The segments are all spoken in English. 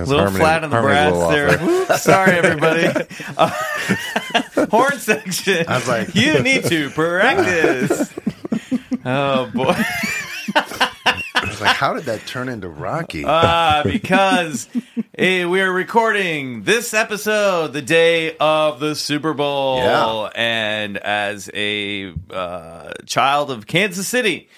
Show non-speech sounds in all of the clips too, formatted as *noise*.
Ooh, a little harmony- flat on the brass there. Whoops, Sorry, everybody. Uh, *laughs* *laughs* horn section. I was like- *laughs* you need to practice. Oh boy. I was like, how did that turn into Rocky? Uh, because eh, we are recording this episode the day of the Super Bowl. Yeah. And as a uh, child of Kansas City,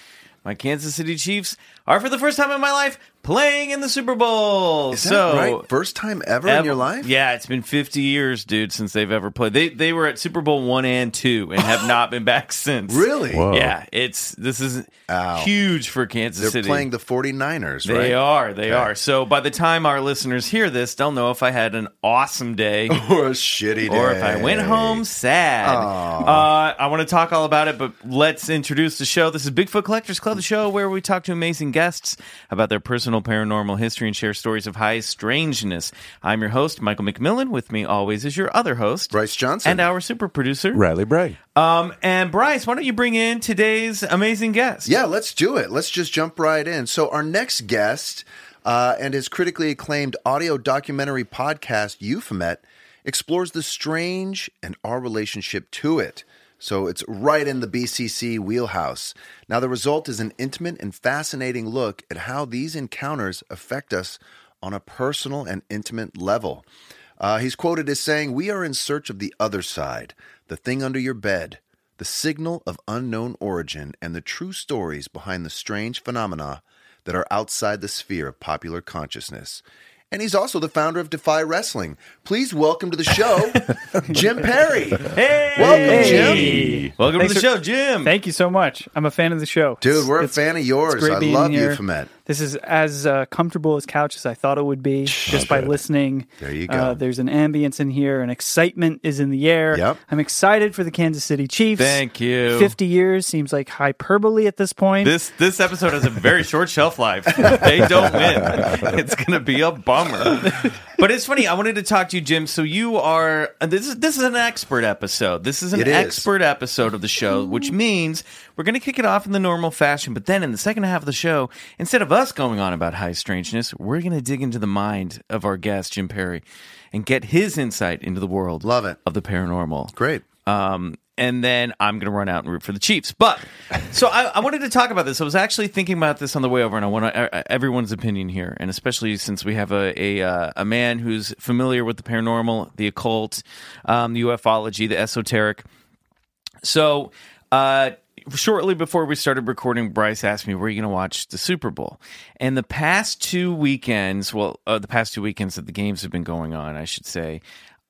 my Kansas City Chiefs are for the first time in my life playing in the Super Bowl. Is that so right? First time ever, in your life? Yeah, it's been 50 years, dude, since they've ever played. They they were at Super Bowl 1 and 2 and have not been back *laughs* since. Really? Whoa. Yeah, it's this is Ow. huge for Kansas They're City. playing the 49ers, right? They are. They Okay. are. So by the time our listeners hear this, they'll know if I had an awesome day *laughs* Or a shitty day. or if I went home sad. Uh, I want to talk all about it, but let's introduce the show. This is Bigfoot Collectors Club, the show where we talk to amazing guests about their personal paranormal history and share stories of high strangeness. I'm your host, Michael McMillan. With me always is your other host, Bryce Johnson. and our super producer, Riley Bray. Um, and Bryce, why don't you bring in today's amazing guest? Yeah, let's do it. Let's just jump right in. So, our next guest uh, and his critically acclaimed audio documentary podcast, Euphomet, explores the strange and our relationship to it. So, it's right in the BCC wheelhouse. Now, the result is an intimate and fascinating look at how these encounters affect us on a personal and intimate level. Uh, he's quoted as saying, We are in search of the other side, the thing under your bed, the signal of unknown origin, and the true stories behind the strange phenomena that are outside the sphere of popular consciousness. And he's also the founder of Defy Wrestling. Please welcome to the show, *laughs* Jim Perry. Hey, Welcome, Jim. Welcome Thanks to the for- show, Jim. Thank you so much. I'm a fan of the show. Dude, we're a fan of yours. great I being love here. Euphomet. This is as uh, comfortable as couch as I thought it would be just by listening. There you go. Uh, there's an ambience in here, and excitement is in the air. Yep. I'm excited for the Kansas City Chiefs. Thank you. 50 years seems like hyperbole at this point. This this episode has a very short shelf life. They don't win. *laughs* It's gonna be a bummer. *laughs* But it's funny. I wanted to talk to you, Jim. So you are uh, this is this is an expert episode. This is an It is. expert episode of the show, which means we're gonna kick it off in the normal fashion. But then in the second half of the show, instead of us going on about high strangeness, we're gonna dig into the mind of our guest Jim Perry and get his insight into the world Love it. of the paranormal. Great. Um, and then I'm going to run out and root for the Chiefs. But so I, I wanted to talk about this. I was actually thinking about this on the way over, and I want everyone's opinion here, and especially since we have a a, uh, a man who's familiar with the paranormal, the occult, um, the ufology, the esoteric. So, uh, shortly before we started recording, Bryce asked me, "Where are you going to watch the Super Bowl?" And the past two weekends, well, uh, the past two weekends that the games have been going on, I should say,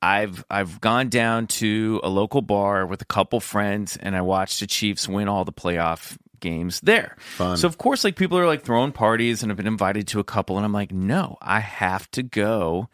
I've I've gone down to a local bar with a couple friends, and I watched the Chiefs win all the playoff games there. Fun. So of course, like people are like throwing parties, and I've been invited to a couple, and I'm like, no, I have to go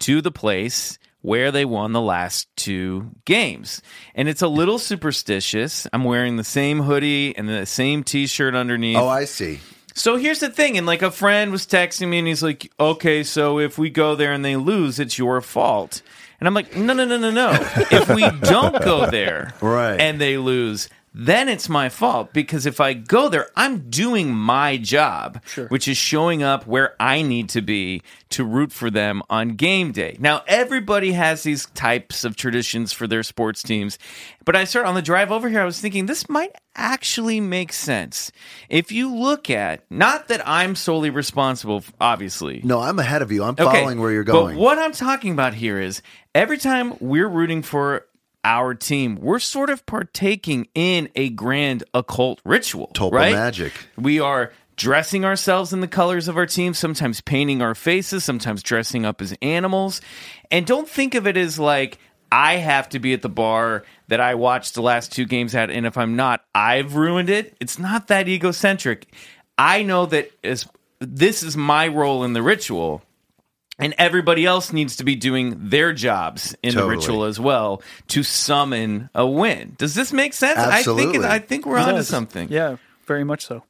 to the place where they won the last two games. And it's a little superstitious. I'm wearing the same hoodie and the same t-shirt underneath. Oh, I see. So here's the thing, and like a friend was texting me, and he's like, "Okay, so if we go there and they lose, it's your fault." And I'm like, "No, no, no, no, no. if we don't go there, *laughs* Right. and they lose." Then it's my fault because if I go there, I'm doing my job, which is showing up where I need to be to root for them on game day. Now, everybody has these types of traditions for their sports teams, but I started on the drive over here. I was thinking this might actually make sense if you look at not that I'm solely responsible, obviously. No, I'm ahead of you. I'm Okay, following where you're going. But what I'm talking about here is every time we're rooting for our team, we're sort of partaking in a grand occult ritual. Tulpa right? magic. We are dressing ourselves in the colors of our team, sometimes painting our faces, sometimes dressing up as animals. And don't think of it as like, I have to be at the bar that I watched the last two games at, and if I'm not, I've ruined it. It's not that egocentric. I know that as this is my role in the ritual, and everybody else needs to be doing their jobs in Totally. the ritual as well to summon a win. Does this make sense? I think Absolutely. it, I think we're It onto does. something. Yeah, very much so.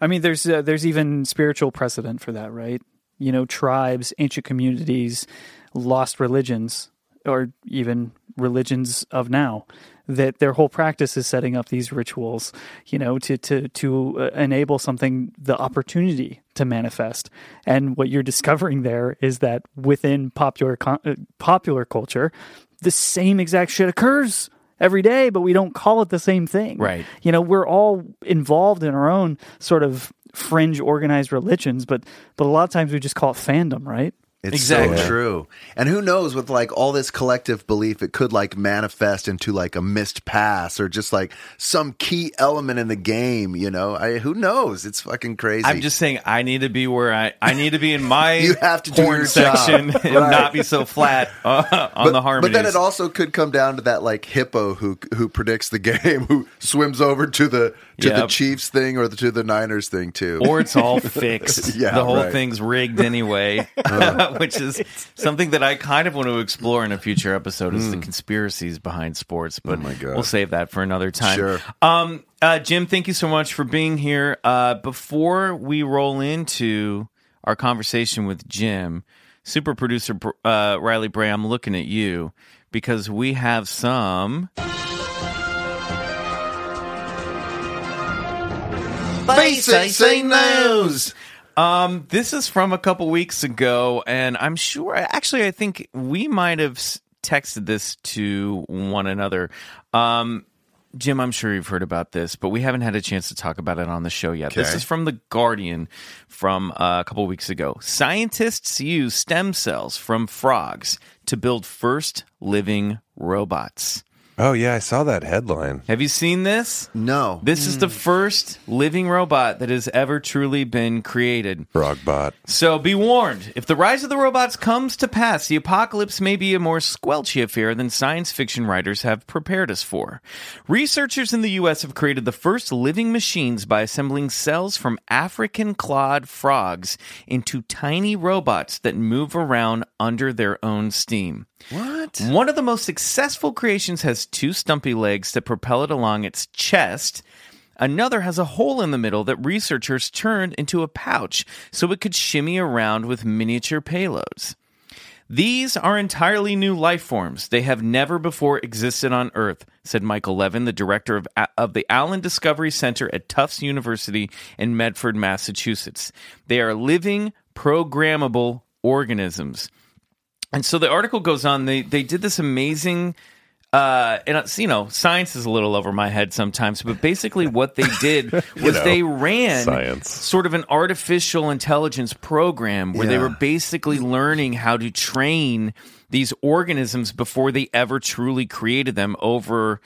I mean, there's uh, there's even spiritual precedent for that, right? You know, tribes, ancient communities, lost religions, or even religions of now, that their whole practice is setting up these rituals, you know, to to to uh, enable something, the opportunity to manifest. And what you're discovering there is that within popular uh, popular culture, the same exact shit occurs every day, but we don't call it the same thing. Right. You know, we're all involved in our own sort of fringe organized religions, but but a lot of times we just call it fandom, right? It's Exactly. so true. And who knows with like all this collective belief, it could like manifest into like a missed pass or just like some key element in the game, you know? I who knows? It's fucking crazy. I'm just saying I need to be where I I need to be in my *laughs* You have to do horn your job. section *laughs* and Right. not be so flat uh, *laughs* on but, the harmonies. But then it also could come down to that like hippo who who predicts the game, who swims over to the to the Chiefs thing or the, to the Niners thing too. or it's all *laughs* fixed. Yeah, the whole right. thing's rigged anyway, *laughs* *laughs* which is something that I kind of want to explore in a future episode is the conspiracies behind sports. But Hmm. Oh my God. we'll save that for another time. Sure. Um, uh, Jim, thank you so much for being here. Uh, before we roll into our conversation with Jim, super producer uh, Riley Bray, I'm looking at you because we have some. Basic news. Um, this is from a couple weeks ago, and I'm sure. Actually, I think we might have texted this to one another. Um, Jim, I'm sure you've heard about this, but we haven't had a chance to talk about it on the show yet. This is from The Guardian from uh, a couple weeks ago. Scientists use stem cells from frogs to build first living robots. Oh yeah, I saw that headline. Have you seen this? No. This is the hmm. first living robot that has ever truly been created. Frogbot. So be warned, if the rise of the robots comes to pass, the apocalypse may be a more squelchy affair than science fiction writers have prepared us for. Researchers in the US have created the first living machines by assembling cells from African clawed frogs into tiny robots that move around under their own steam. What? One of the most successful creations has two stumpy legs that propel it along its chest. Another has a hole in the middle that researchers turned into a pouch so it could shimmy around with miniature payloads. These are entirely new life forms. They have never before existed on Earth, said Michael Levin, the director of, of the Allen Discovery Center at Tufts University in Medford, Massachusetts. They are living, programmable organisms. And so the article goes on. They they did this amazing, uh, and it's, you know, science is a little over my head sometimes. But basically, what they did *laughs* was know, they ran science. sort of an artificial intelligence program where they were basically learning how to train these organisms before they ever truly created them over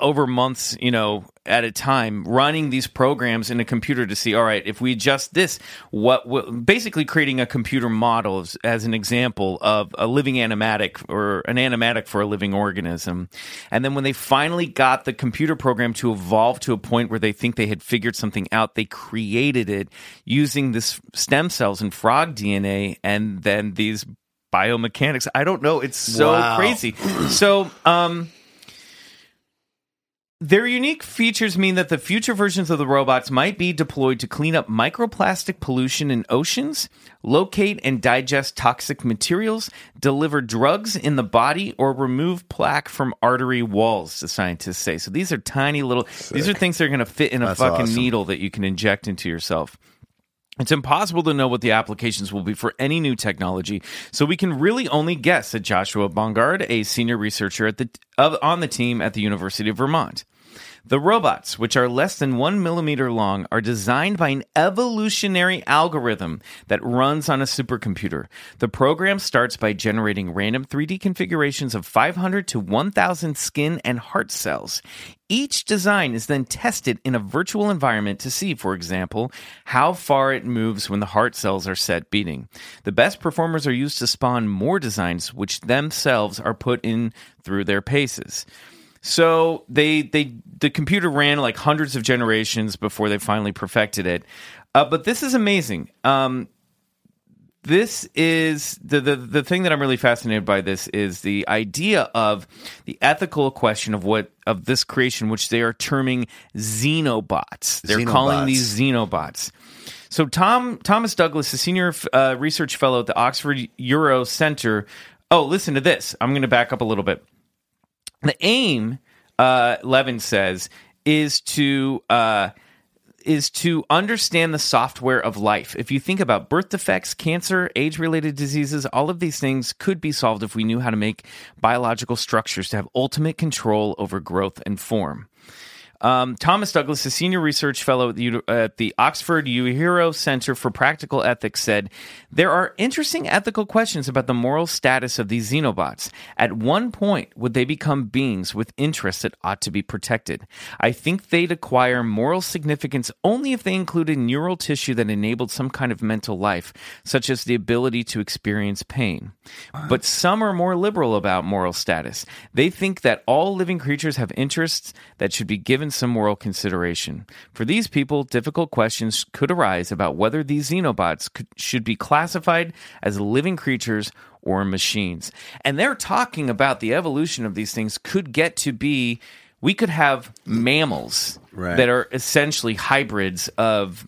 over months, you know, at a time, running these programs in a computer to see, all right, if we adjust this, what will basically creating a computer model as, as an example of a living animatic or an animatic for a living organism. And then when they finally got the computer program to evolve to a point where they think they had figured something out, they created it using this stem cells and frog DNA and then these biomechanics. I don't know. It's so Wow. crazy. So, um, Their unique features mean that the future versions of the robots might be deployed to clean up microplastic pollution in oceans, locate and digest toxic materials, deliver drugs in the body, or remove plaque from artery walls, the scientists say. So these are tiny little, these are things that are going to fit in a That's fucking awesome. needle that you can inject into yourself. It's impossible to know what the applications will be for any new technology, so we can really only guess, said Joshua Bongard, a senior researcher at the, of, on the team at the University of Vermont. The robots, which are less than one millimeter long, are designed by an evolutionary algorithm that runs on a supercomputer. The program starts by generating random 3D configurations of 500 to 1,000 skin and heart cells. Each design is then tested in a virtual environment to see, for example, how far it moves when the heart cells are set beating. The best performers are used to spawn more designs, which themselves are put in through their paces. So they they the computer ran like hundreds of generations before they finally perfected it. Uh, but this is amazing. Um, this is the, the the thing that I'm really fascinated by. This is the idea of the ethical question of what of this creation, which they are terming xenobots. They're calling these xenobots. So Tom Thomas Douglas, a senior uh, research fellow at the Oxford Uehiro Center. Oh, listen to this. I'm going to back up a little bit. The aim, uh, Levin says, is to uh, is to understand the software of life. If you think about birth defects, cancer, age-related diseases, all of these things could be solved if we knew how to make biological structures to have ultimate control over growth and form. Um, Thomas Douglas, a senior research fellow at the, at the Oxford Uehiro Center for Practical Ethics, said there are interesting ethical questions about the moral status of these xenobots. At one point, would they become beings with interests that ought to be protected? I think they'd acquire moral significance only if they included neural tissue that enabled some kind of mental life, such as the ability to experience pain. But some are more liberal about moral status. They think that all living creatures have interests that should be given some moral consideration. For these people, difficult questions could arise about whether these xenobots could, should be classified as living creatures or machines. And they're talking about the evolution of these things could get to be we could have mammals Right. that are essentially hybrids of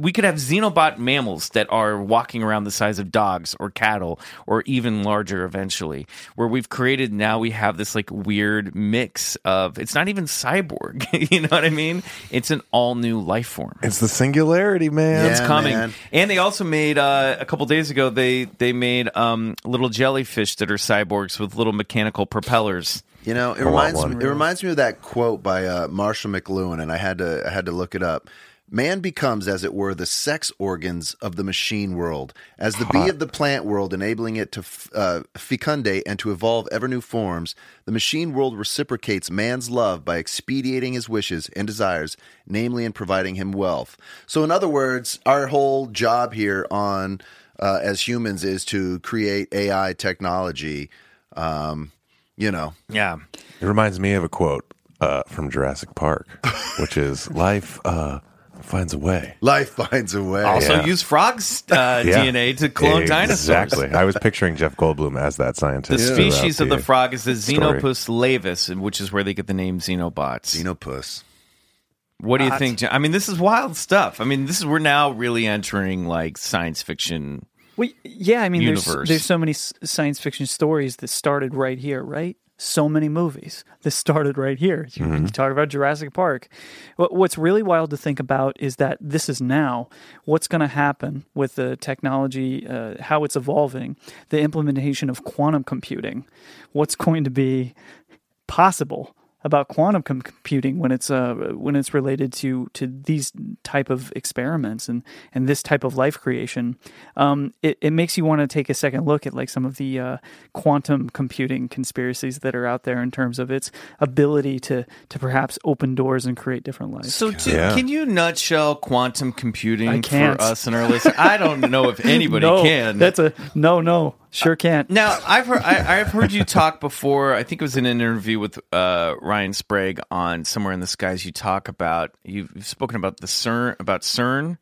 we could have xenobot mammals that are walking around the size of dogs or cattle or even larger eventually where we've created now we have this like weird mix of it's not even cyborg *laughs* you know what i mean it's an all new life form It's the singularity, man. Yeah. it's coming man. and they also made uh, a couple days ago they they made um, little jellyfish that are cyborgs with little mechanical propellers You know, it reminds me, it reminds me of that quote by uh, Marshall McLuhan, and I had to I had to look it up. Man becomes, as it were, the sex organs of the machine world, as the bee of the plant world, enabling it to f- uh, fecundate and to evolve ever new forms. The machine world reciprocates man's love by expediting his wishes and desires, namely in providing him wealth. So, in other words, our whole job here on uh, as humans is to create AI technology. Um, you know, yeah It reminds me of a quote uh, from Jurassic Park, which is "Life uh, finds a way." Life finds a way. also Yeah. use frogs uh, *laughs* Yeah. dna to clone dinosaurs Exactly. I was picturing Jeff Goldblum as that scientist. The scientist. species of throughout the frog is the story. Xenopus laevis, which is where they get the name Xenobots. Xenopus. what do you think? I mean, this is wild stuff. I mean, this is we're now really entering like science fiction. Well, yeah, I mean, there's Universe. there's so many science fiction stories that started right here, right? So many movies This started right here. You, you talk about Jurassic Park. What, what's really wild to think about is that this is now. What's going to happen with the technology, uh, how it's evolving, the implementation of quantum computing? What's going to be possible about quantum com- computing when it's uh, when it's related to to these type of experiments and and this type of life creation um, it, it makes you want to take a second look at like some of the uh, quantum computing conspiracies that are out there in terms of its ability to to perhaps open doors and create different lives So, to, Yeah. can you nutshell quantum computing for us and our listeners? I don't know if *laughs* anybody no, can. that's a no no sure can't Now, I've heard I, I've heard you talk before. I think it was in an interview with uh, Ryan Sprague on Somewhere in the Skies. You talk about you've, spoken about the CERN about CERN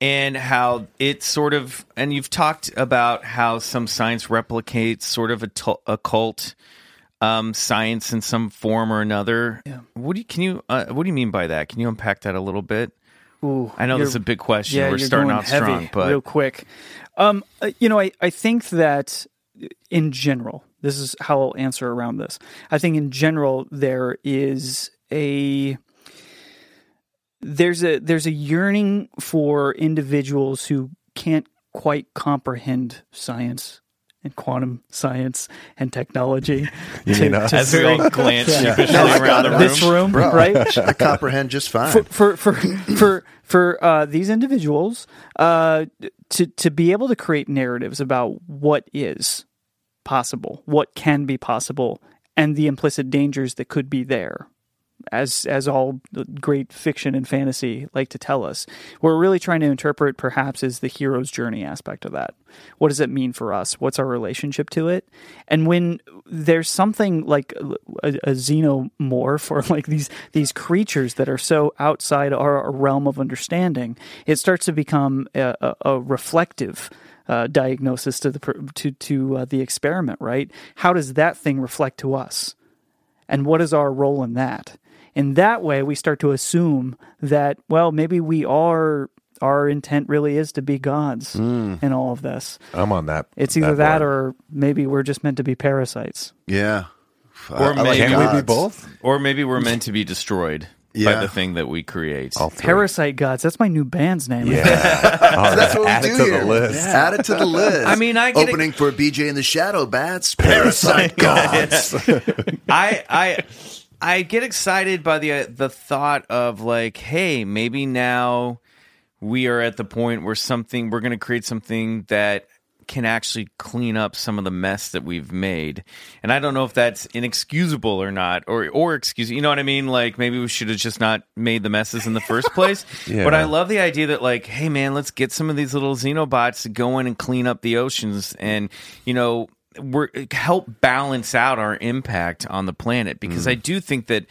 and how it sort of and you've talked about how some science replicates sort of a tu- occult um, science in some form or another. Yeah. What do you can you uh, what do you mean by that? Can you unpack that a little bit? Ooh, I know this is a big question. Yeah, We're starting off heavy strong, but real quick. Um, uh, you know, I, I think that in general, this is how I'll answer around this. I think in general there is a there's a there's a yearning for individuals who can't quite comprehend science and quantum science and technology. *laughs* You to- mean us? to as we very- all glance Yeah. sheepishly No, *laughs* around the room. this room, Bro. right? *laughs* I comprehend just fine. for for for for, for uh, these individuals uh, to to be able to create narratives about what is possible, what can be possible, and the implicit dangers that could be there. As as all great fiction and fantasy like to tell us, What we're really trying to interpret perhaps is the hero's journey aspect of that. What does it mean for us? What's our relationship to it? And when there's something like a, a xenomorph or *laughs* like these these creatures that are so outside our, our realm of understanding, it starts to become a, a, a reflective uh, diagnosis to the to to uh, the experiment. Right? How does that thing reflect to us? and what is our role in that? In that way, we start to assume that, well, maybe we are, our intent really is to be gods hmm. in all of this. I'm on that. It's either that, board. or maybe we're just meant to be parasites. yeah. Or I- I maybe- Can we be both? Or maybe we're meant to be destroyed by the thing that we create. All. Parasite gods. That's my new band's name. Yeah. *laughs* Oh, all That's right. what Add we it do to here. the list. Add it to the *laughs* list. I mean, I get it- opening for BJ and the Shadow Bats, Parasite Gods. *laughs* I I I get excited by the uh, the thought of like, hey, maybe now we are at the point where something we're going to create something that can actually clean up some of the mess that we've made. And I don't know if that's inexcusable or not or or excuse you know what I mean? Like maybe we should have just not made the messes in the first place. *laughs* Yeah. But I love the idea that like, hey man, let's get some of these little xenobots to go in and clean up the oceans and you know we're help balance out our impact on the planet because mm. I do think that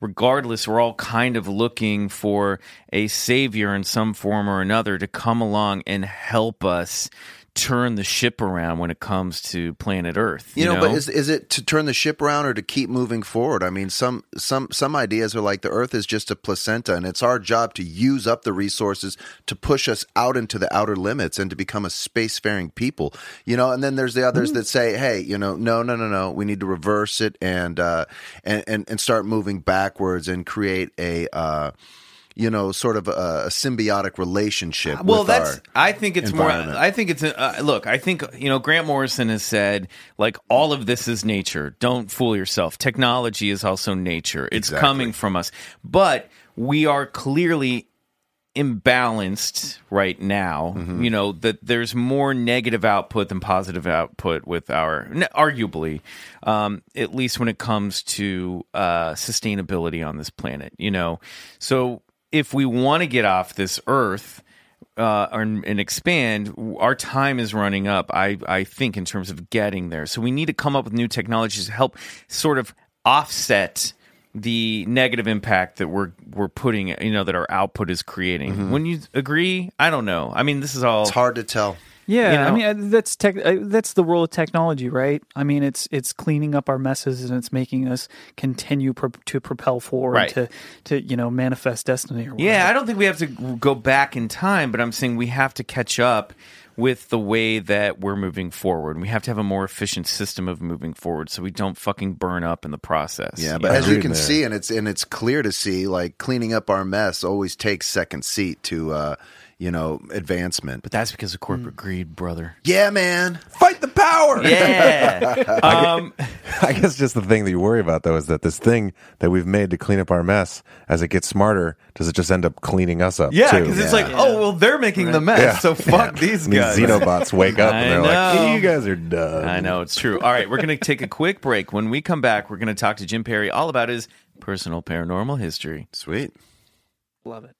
regardless we're all kind of looking for a savior in some form or another to come along and help us turn the ship around when it comes to planet Earth. You know, but is is it to turn the ship around or to keep moving forward? I mean, some some some ideas are like the Earth is just a placenta, and it's our job to use up the resources to push us out into the outer limits and to become a spacefaring people. You know, and then there's the others that say, hey, you know, no, no, no, no, we need to reverse it and uh, and, and and start moving backwards and create a. Uh, you know, sort of a, a symbiotic relationship. well with that's i think it's more i think it's a, uh, look i think you know grant morrison has said like all of this is nature don't fool yourself technology is also nature it's Exactly. coming from us but we are clearly imbalanced right now Mm-hmm. you know that there's more negative output than positive output with our arguably um, at least when it comes to uh, sustainability on this planet you know so if we want to get off this earth uh, and, and expand, our time is running up. I I think in terms of getting there, so we need to come up with new technologies to help sort of offset the negative impact that we're we're putting, you know, that our output is creating. When you agree, I don't know. I mean, this is all it's hard to tell. Yeah, You I mean uh, that's tech. uh, That's the role of technology, right? I mean, it's it's cleaning up our messes and it's making us continue pro- to propel forward Right. to to you know manifest destiny. Or Yeah. I don't think we have to go back in time, but I'm saying we have to catch up with the way that we're moving forward. We have to have a more efficient system of moving forward so we don't fucking burn up in the process. Yeah, but know? as you can there. see, and it's and it's clear to see, like cleaning up our mess always takes second seat to, uh, you know, advancement. but that's because of corporate greed, brother. yeah, man, Fight the power. Yeah. *laughs* *laughs* um, I guess just the thing that you worry about though is that this thing that we've made to clean up our mess, as it gets smarter, does it just end up cleaning us up? yeah, because it's like, oh, well, they're making the mess, Yeah. so fuck these And these guys. xenobots wake up *laughs* I and they're like, know. hey, "You guys are done." I know it's true. All right, we're going to take a quick break. When we come back, we're going to talk to Jim Perry all about his personal paranormal history. sweet. love it.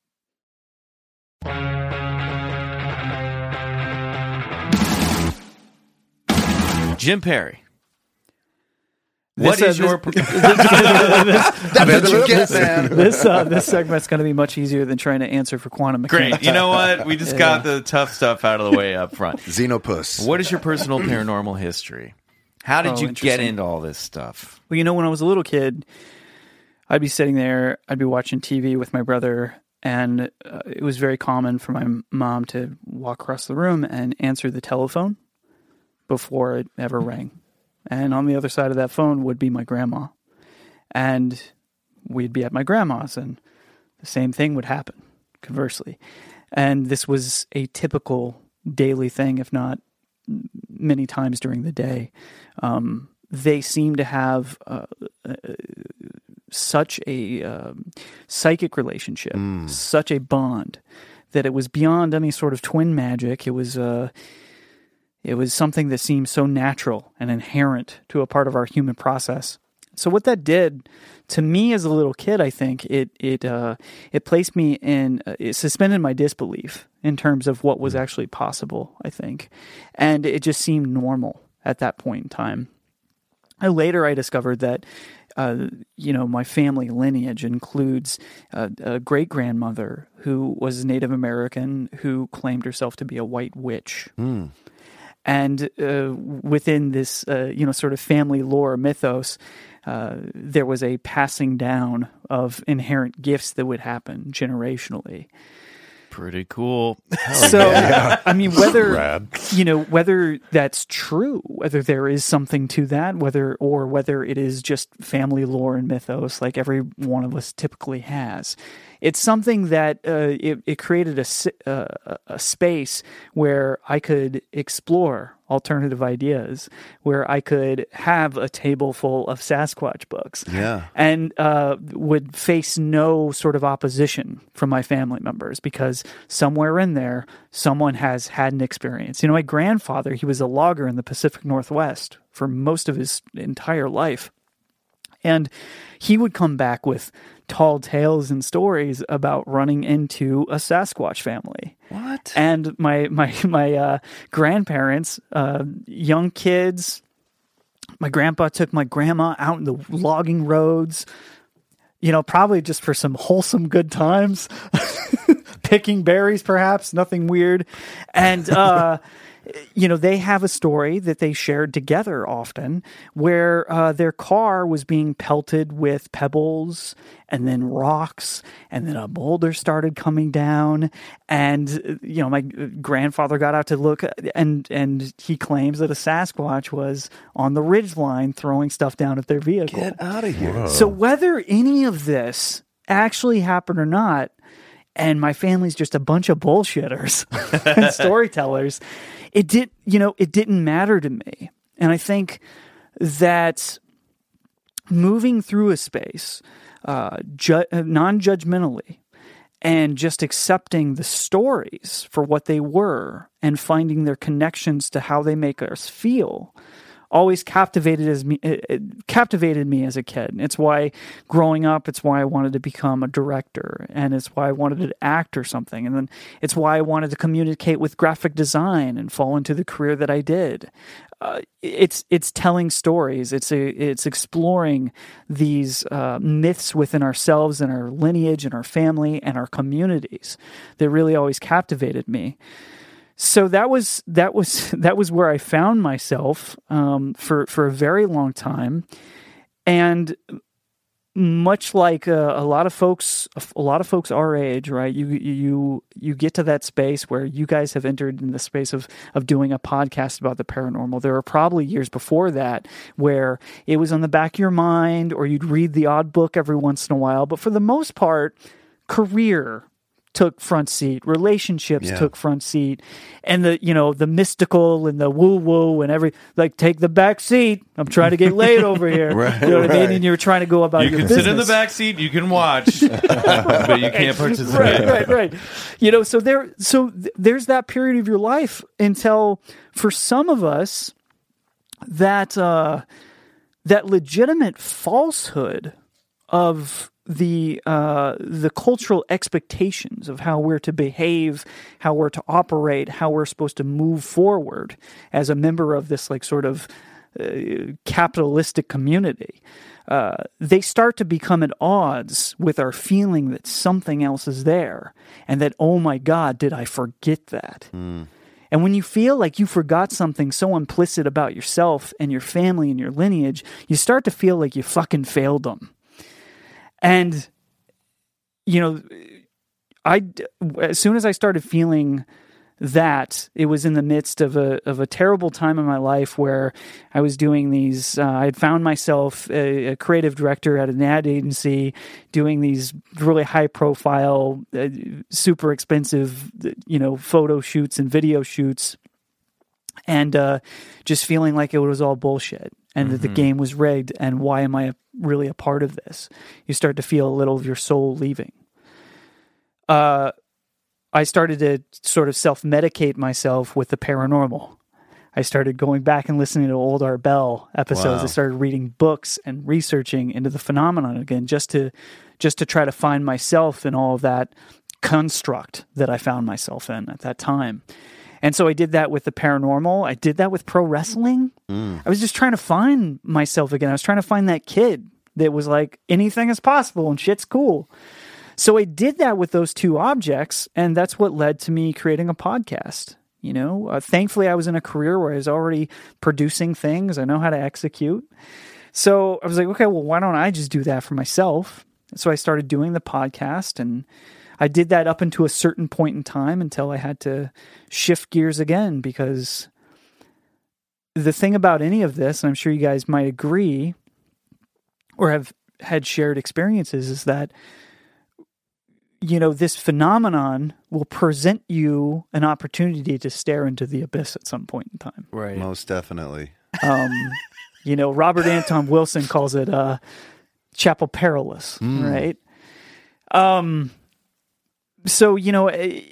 Jim Perry. What This, is uh, your *laughs* *laughs* That's what you get, man. this uh, this segment's going to be much easier than trying to answer for quantum mechanics. Great. You know what? We just *laughs* got the tough stuff out of the way up front. Xenopus. What is your personal paranormal history? How did Oh, you get into all this stuff? Well, you know, when I was a little kid, I'd be sitting there, I'd be watching TV with my brother, and uh, it was very common for my mom to walk across the room and answer the telephone before it ever rang. And on the other side of that phone would be my grandma. And we'd be at my grandma's, and the same thing would happen, conversely. And this was a typical daily thing, if not many times during the day. Um, they seem to have uh, uh, such a um, psychic relationship, such a bond that it was beyond any sort of twin magic. It was uh, it was something that seemed so natural and inherent to a part of our human process. So what that did to me as a little kid, I think it it uh, it placed me in uh, it suspended my disbelief in terms of what was actually possible. I think, and it just seemed normal at that point in time. And later, I discovered that, uh, you know, my family lineage includes uh, a great grandmother who was Native American who claimed herself to be a white witch. And uh, within this, uh, you know, sort of family lore mythos, uh, there was a passing down of inherent gifts that would happen generationally. Pretty cool. so, uh, I mean, whether you know whether that's true, whether there is something to that, whether or whether it is just family lore and mythos, like every one of us typically has. It's something that uh, it, it created a, uh, a- a space where I could explore alternative ideas, where I could have a table full of Sasquatch books Yeah. and uh, would face no sort of opposition from my family members because somewhere in there, someone has had an experience. You know, my grandfather, he was a logger in the Pacific Northwest for most of his entire life. And he would come back with tall tales and stories about running into a Sasquatch family. What? And my my my uh, grandparents, uh, young kids, my grandpa took my grandma out in the logging roads, you know, probably just for some wholesome good times, *laughs* picking berries, perhaps, nothing weird. And, uh, *laughs* you know, they have a story that they shared together often where uh, their car was being pelted with pebbles and then rocks, and then a boulder started coming down. And, uh, you know, my grandfather got out to look, and, and he claims that a Sasquatch was on the ridge line throwing stuff down at their vehicle. Get out of here. So whether any of this actually happened or not, and my family's just a bunch of bullshitters *laughs* and storytellers, it did you know, it didn't matter to me. And I think that moving through a space uh, ju- non-judgmentally and just accepting the stories for what they were and finding their connections to how they make us feel always captivated as me it, it captivated me as a kid. It's why growing up it's why i wanted to become a director and it's why i wanted to act or something. And then it's why i wanted to communicate with graphic design and fall into the career that i did. Uh, it's it's telling stories. It's a, it's exploring these uh, myths within ourselves and our lineage and our family and our communities that really always captivated me so that was that was *laughs* that was where I found myself um, for for a very long time, and much like uh, a lot of folks, a lot of folks our age, right? You you you get to that space where you guys have entered in the space of of doing a podcast about the paranormal. There were probably years before that where it was on the back of your mind, or you'd read the odd book every once in a while. But for the most part, career took front seat. Relationships Yeah. took front seat. And the you know the mystical and the woo woo and every like take the back seat. I'm trying to get laid over *laughs* here. Right, you know what i mean? and you're trying to go about You your can business sit in the back seat. You can watch, *laughs* but you can't participate. right right right. You know so there so th- there's that period of your life until for some of us that uh that legitimate falsehood of the uh, the cultural expectations of how we're to behave, how we're to operate, how we're supposed to move forward as a member of this like sort of uh, capitalistic community. Uh, they start to become at odds with our feeling that something else is there, and that oh my God, did I forget that? And when you feel like you forgot something so implicit about yourself and your family and your lineage, you start to feel like you fucking failed them. And, you know, I, as soon as I started feeling that it was in the midst of a of a terrible time in my life where I was doing these. Uh, I had found myself a, a, creative director at an ad agency, doing these really high profile, uh, super expensive, you know, photo shoots and video shoots, and uh, just feeling like it was all bullshit and mm-hmm. that the mm-hmm. game was rigged. And why am I really a part of this? You start to feel a little of your soul leaving. Uh, I started to sort of self medicate myself with the paranormal. I started going back and listening to old Art Bell episodes. Wow. I started reading books and researching into the phenomenon again, just to just to try to find myself in all of that construct that I found myself in at that time. And so I did that with the paranormal. I did that with pro wrestling. Mm. I was just trying to find myself again. I was trying to find that kid that was like anything is possible and shit's cool. So I did that with those two objects, and that's what led to me creating a podcast. You know, uh, thankfully, I was in a career where I was already producing things. I know how to execute. So I was like, okay, well, why don't I just do that for myself? So I started doing the podcast, and I did that up into a certain point in time until I had to shift gears again because the thing about any of this, and I'm sure you guys might agree or have had shared experiences, is that you know, this phenomenon will present you an opportunity to stare into the abyss at some point in time. Right. Most definitely. Um, *laughs* you know, Robert Anton Wilson calls it uh, chapel perilous, mm. right? Um, so you know eh,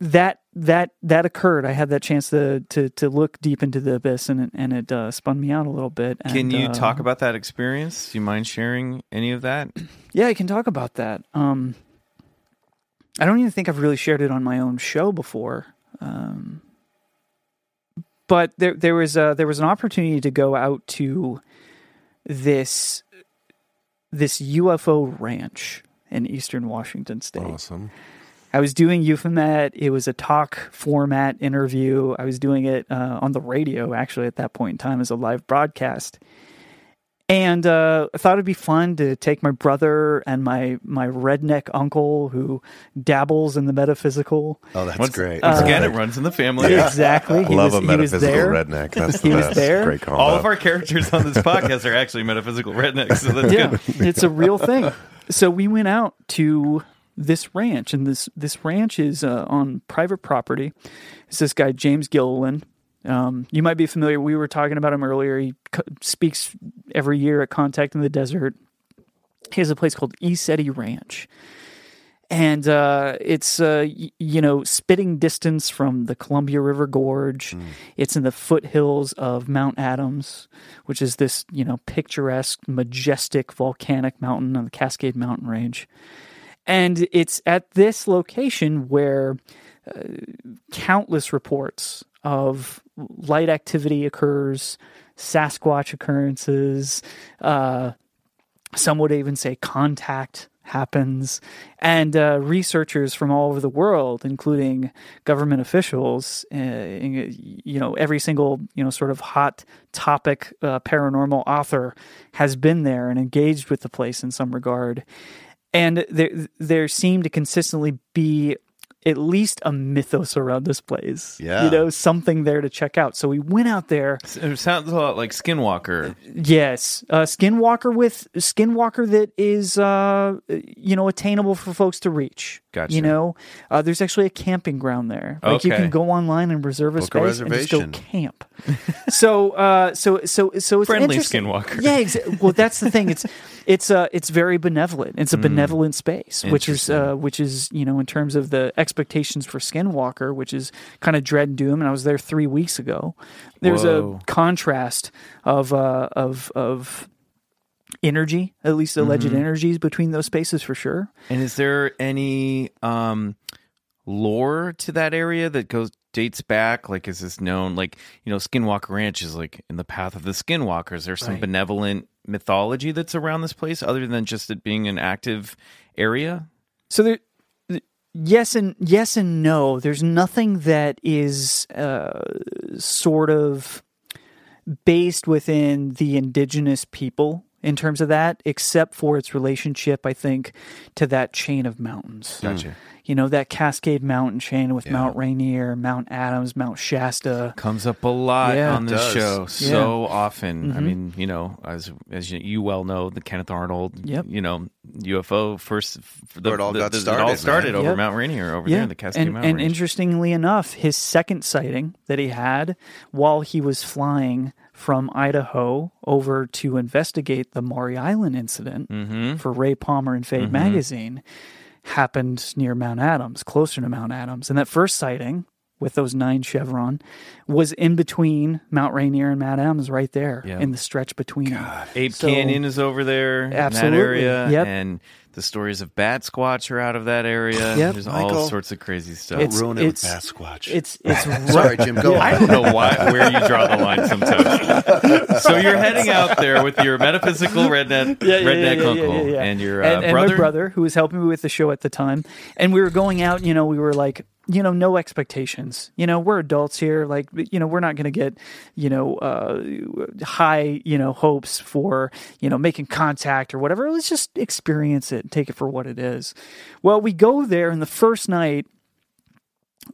that that that occurred. I had that chance to to to look deep into the abyss, and and it uh, spun me out a little bit. And, can you uh, talk about that experience? Do you mind sharing any of that? *clears throat* Yeah, I can talk about that. Um, I don't even think I've really shared it on my own show before. Um, but there there was a, there was an opportunity to go out to this this UFO ranch in eastern Washington state. Awesome. I was doing Euphomet. It was a talk format interview. I was doing it uh, on the radio actually at that point in time as a live broadcast. And uh, I thought it'd be fun to take my brother and my my redneck uncle who dabbles in the metaphysical. Oh, that's once, great! Once again, it runs in the family. Yeah. Exactly. He Love was, a metaphysical redneck. That's *laughs* the he best. Was there. Great combo. All of our characters on this podcast are actually metaphysical rednecks. *laughs* So that's yeah, good. it's a real thing. So we went out to this ranch, and this this ranch is uh, on private property. It's this guy James Gilliland um, you might be familiar. We were talking about him earlier. He co- speaks every year at Contact in the Desert. He has a place called ECETI Ranch. And uh, it's, uh, y- you know, spitting distance from the Columbia River Gorge. Mm. It's in the foothills of Mount Adams, which is this, you know, picturesque, majestic volcanic mountain on the Cascade Mountain Range. And it's at this location where uh, countless reports of light activity occurs, Sasquatch occurrences, uh, some would even say contact happens. And uh, researchers from all over the world, including government officials, uh, you know, every single, you know, sort of hot topic uh, paranormal author has been there and engaged with the place in some regard. And there, there seem to consistently be at least a mythos around this place. Yeah. You know, something there to check out. So we went out there. It sounds a lot like Skinwalker. Yes. Uh, Skinwalker with Skinwalker that is, uh, you know, attainable for folks to reach. Gotcha. You know, uh, there's actually a camping ground there. Like okay. you can go online and reserve a Book space a and just go camp. *laughs* so, uh, so, so, so it's Friendly. Skinwalker. Yeah. Exa- well, that's the thing. It's, *laughs* it's, uh, it's very benevolent. It's a benevolent space, which is, uh, which is, you know, in terms of the expectations for Skinwalker, which is kind of dread and doom. And I was there three weeks ago. There's Whoa. a contrast of, uh, of, of, energy at least alleged energies between those spaces for sure And is there any um, lore to that area that goes dates back? Like, is this known? Like, you know, Skinwalker Ranch is like in the path of the Skinwalkers. There's some Right. benevolent mythology that's around this place, other than just it being an active area. So there, yes and yes and no. There's nothing that is uh, sort of based within the indigenous people in terms of that, except for its relationship, I think, to that chain of mountains. Gotcha. You know, that Cascade Mountain chain with Mount Rainier, Mount Adams, Mount Shasta. Comes up a lot Yeah. on this does. show so Yeah. Mm-hmm. often. I mean, you know, as as you, you well know, the Kenneth Arnold, Yep. you know, UFO first. The, it all the- got the- started, It all man. over Yep. Mount Rainier, over there in the Cascade and, Mountain and Range. interestingly enough, his second sighting that he had while he was flying from Idaho over to investigate the Maury Island incident Mm-hmm. for Ray Palmer and Fate magazine happened near Mount Adams, closer to Mount Adams. And that first sighting with those nine chevron was in between Mount Rainier and Mount Adams, right there Yeah. in the stretch between them. Ape So- Canyon is over there in that area, Yep. and the stories of Bat Squatch are out of that area. Yep. There's Michael. all sorts of crazy stuff. It's- Ruin it with it's- Sasquatch. It's it's *laughs* Sorry, Jim. Go I don't know why where you draw the line sometimes. *laughs* so you're heading out there with your metaphysical redneck *laughs* redneck uncle and your uh, and, and brother. my brother who was helping me with the show at the time and we were going out you know we were like you know no expectations. You know we're adults here like you know we're not going to get you know uh, high you know hopes for you know making contact or whatever. Let's just experience it and take it for what it is. Well we go there and the first night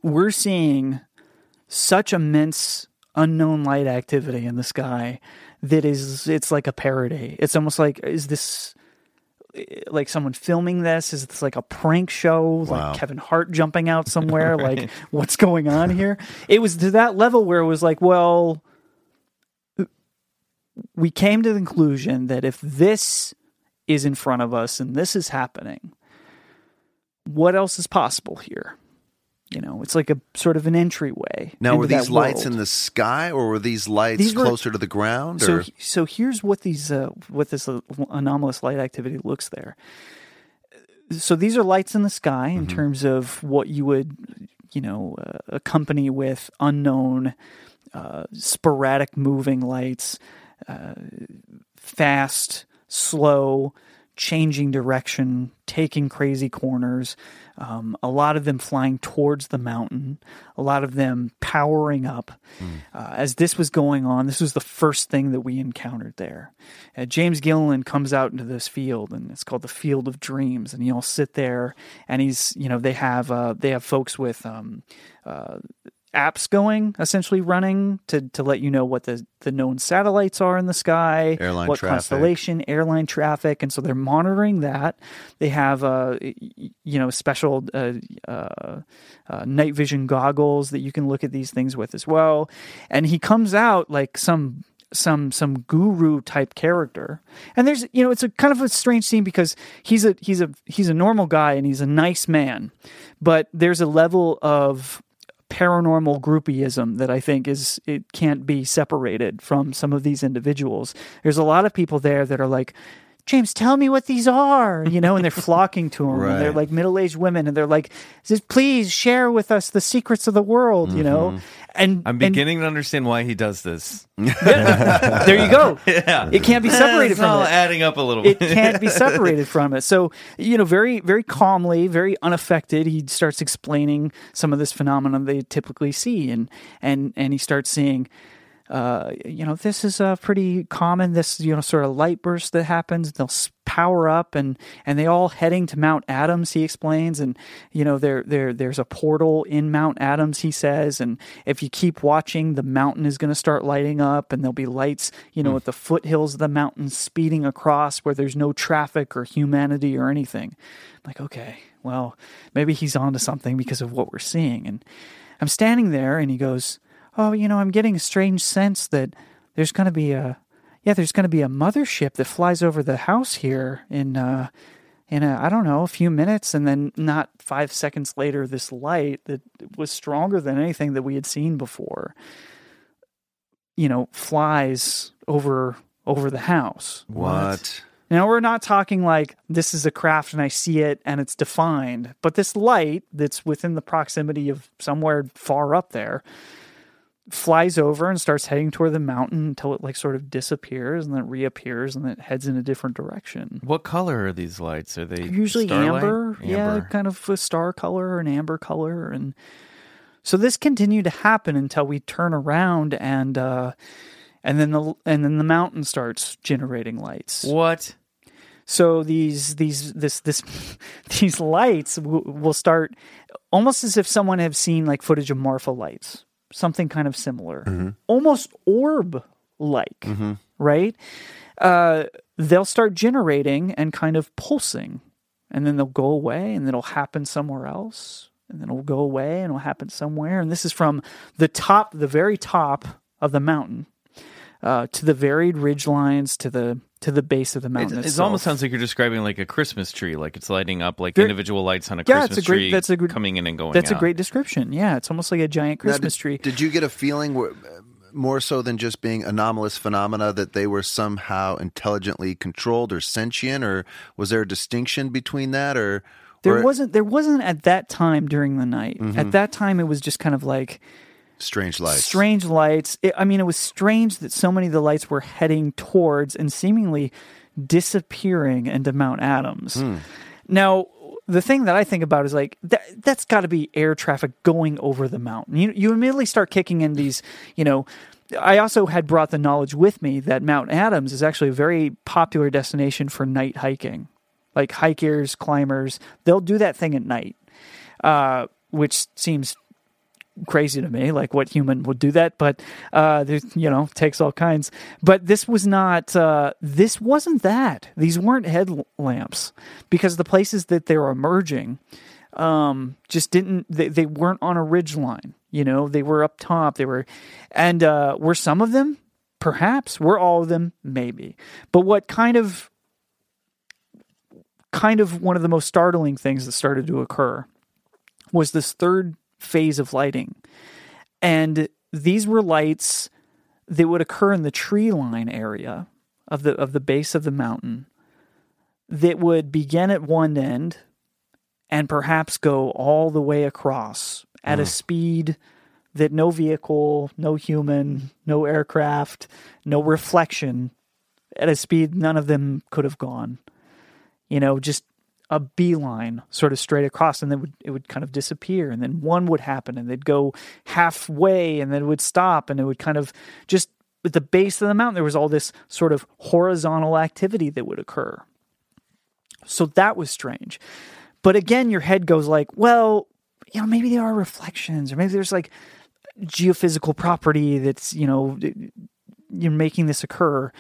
we're seeing such immense unknown light activity in the sky that is it's like a parody. It's almost like is this like someone filming this? Is this like a prank show? Wow. like kevin hart jumping out somewhere? *laughs* Like what's going on here? It was to that level where it was like well we came to the conclusion that if this is in front of us and this is happening what else is possible here you know it's like a sort of an entryway Now, were these lights world. in the sky, or were these lights These were- closer to the ground? So, or so here's what these uh, what this uh, anomalous light activity looks there. So these are lights in the sky in Mm-hmm. terms of what you would, you know, uh, accompany with unknown, uh, sporadic moving lights, uh, fast, slow, changing direction, taking crazy corners. Um, a lot of them flying towards the mountain, a lot of them powering up. Uh, as this was going on, this was the first thing that we encountered there. Uh, James Gilliland comes out into this field, and it's called the Field of Dreams. And he'll sit there, and he's, you know, they have uh, they have folks with um, uh, apps going, essentially running to to let you know what the the known satellites are in the sky, Airline what traffic. constellation, airline traffic, and so they're monitoring that. They have, uh, y- y- you know, special uh, uh, uh, night vision goggles that you can look at these things with as well. And he comes out like some some some guru type character and there's you know it's a kind of a strange scene because he's a he's a he's a normal guy and he's a nice man but there's a level of paranormal groupieism that I think is it can't be separated from some of these individuals. There's a lot of people there that are like, James, tell me what these are, you know, and they're flocking to him. And they're like middle-aged women, and they're like, please share with us the secrets of the world, you know. Mm-hmm. And I'm and- beginning to understand why he does this. there you go. Yeah. It can't be separated it's from all it adding up a little it can't be *laughs* separated from it. So, you know, very, very calmly, very unaffected, he starts explaining some of this phenomenon they typically see, and and and he starts seeing. Uh, you know, this is uh, pretty common. This, you know, sort of light burst that happens. They'll power up, and and they all heading to Mount Adams. He explains, and you know, there there there's a portal in Mount Adams. He says, and if you keep watching, the mountain is going to start lighting up, and there'll be lights, you know, at the foothills of the mountain, speeding across where there's no traffic or humanity or anything. I'm like, okay, well, maybe he's onto something because of what we're seeing, and I'm standing there, and he goes oh, you know, I'm getting a strange sense that there's going to be a, yeah, there's going to be a mothership that flies over the house here in, uh, in a, I don't know, a few minutes, and then not five seconds later, this light that was stronger than anything that we had seen before, you know, flies over over the house. what? Now we're not talking like this is a craft and I see it and it's defined, but this light that's within the proximity of somewhere far up there flies over and starts heading toward the mountain until it like sort of disappears and then reappears and then it heads in a different direction. What color are these lights? Are they Usually starlight? amber, yeah, kind of a star color or an amber color, and so this continued to happen until we turn around and uh, and then the and then the mountain starts generating lights. What? So these these this this *laughs* these lights w- will start almost as if someone have seen like footage of Marfa lights, something kind of similar, almost orb like, right? Uh, they'll start generating and kind of pulsing, and then they'll go away, and then it'll happen somewhere else, and then it'll go away, and it'll happen somewhere. And this is from the top, the very top of the mountain. Uh, to the varied ridge lines, to the to the base of the It, mountain. it itself. almost sounds like you're describing like a Christmas tree, like it's lighting up like There- individual lights on a Yeah, Christmas it's a great- tree that's a coming in and going That's a great description. Yeah, it's almost like a giant Now, Christmas did, tree. Did you get a feeling where, more so than just being anomalous phenomena that they were somehow intelligently controlled or sentient, or was there a distinction between that, or There or wasn't. There wasn't at that time during the night. Mm-hmm. At that time, it was just kind of like strange lights? strange lights. It, I mean, it was strange that so many of the lights were heading towards and seemingly disappearing into Mount Adams. Hmm. Now, the thing that I think about is like that, that's got to be air traffic going over the mountain. You you immediately start kicking in these, you know. I also had brought the knowledge with me that Mount Adams is actually a very popular destination for night hiking. Like hikers, climbers, they'll do that thing at night, uh, which seems crazy to me like what human would do that but uh you know takes all kinds. But this was not uh this wasn't that. These weren't headlamps because the places that they were emerging um just didn't they, they weren't on a ridge line you know? They were up top. They were and uh were some of them? Perhaps. Were all of them? Maybe. But what kind of kind of one of the most startling things that started to occur was this third phase of lighting. And these were lights that would occur in the tree line area of the of the base of the mountain that would begin at one end and perhaps go all the way across at a mm. speed that no vehicle, no human, no aircraft, no reflection at a speed none of them could have gone. You know, just a beeline sort of straight across and then would, it would kind of disappear and then one would happen and they'd go halfway and then it would stop and it would kind of just at the base of the mountain there was all this sort of horizontal activity that would occur. So that was strange. But again your head goes like well you know maybe there are reflections or maybe there's like geophysical property that's you know you're making this occur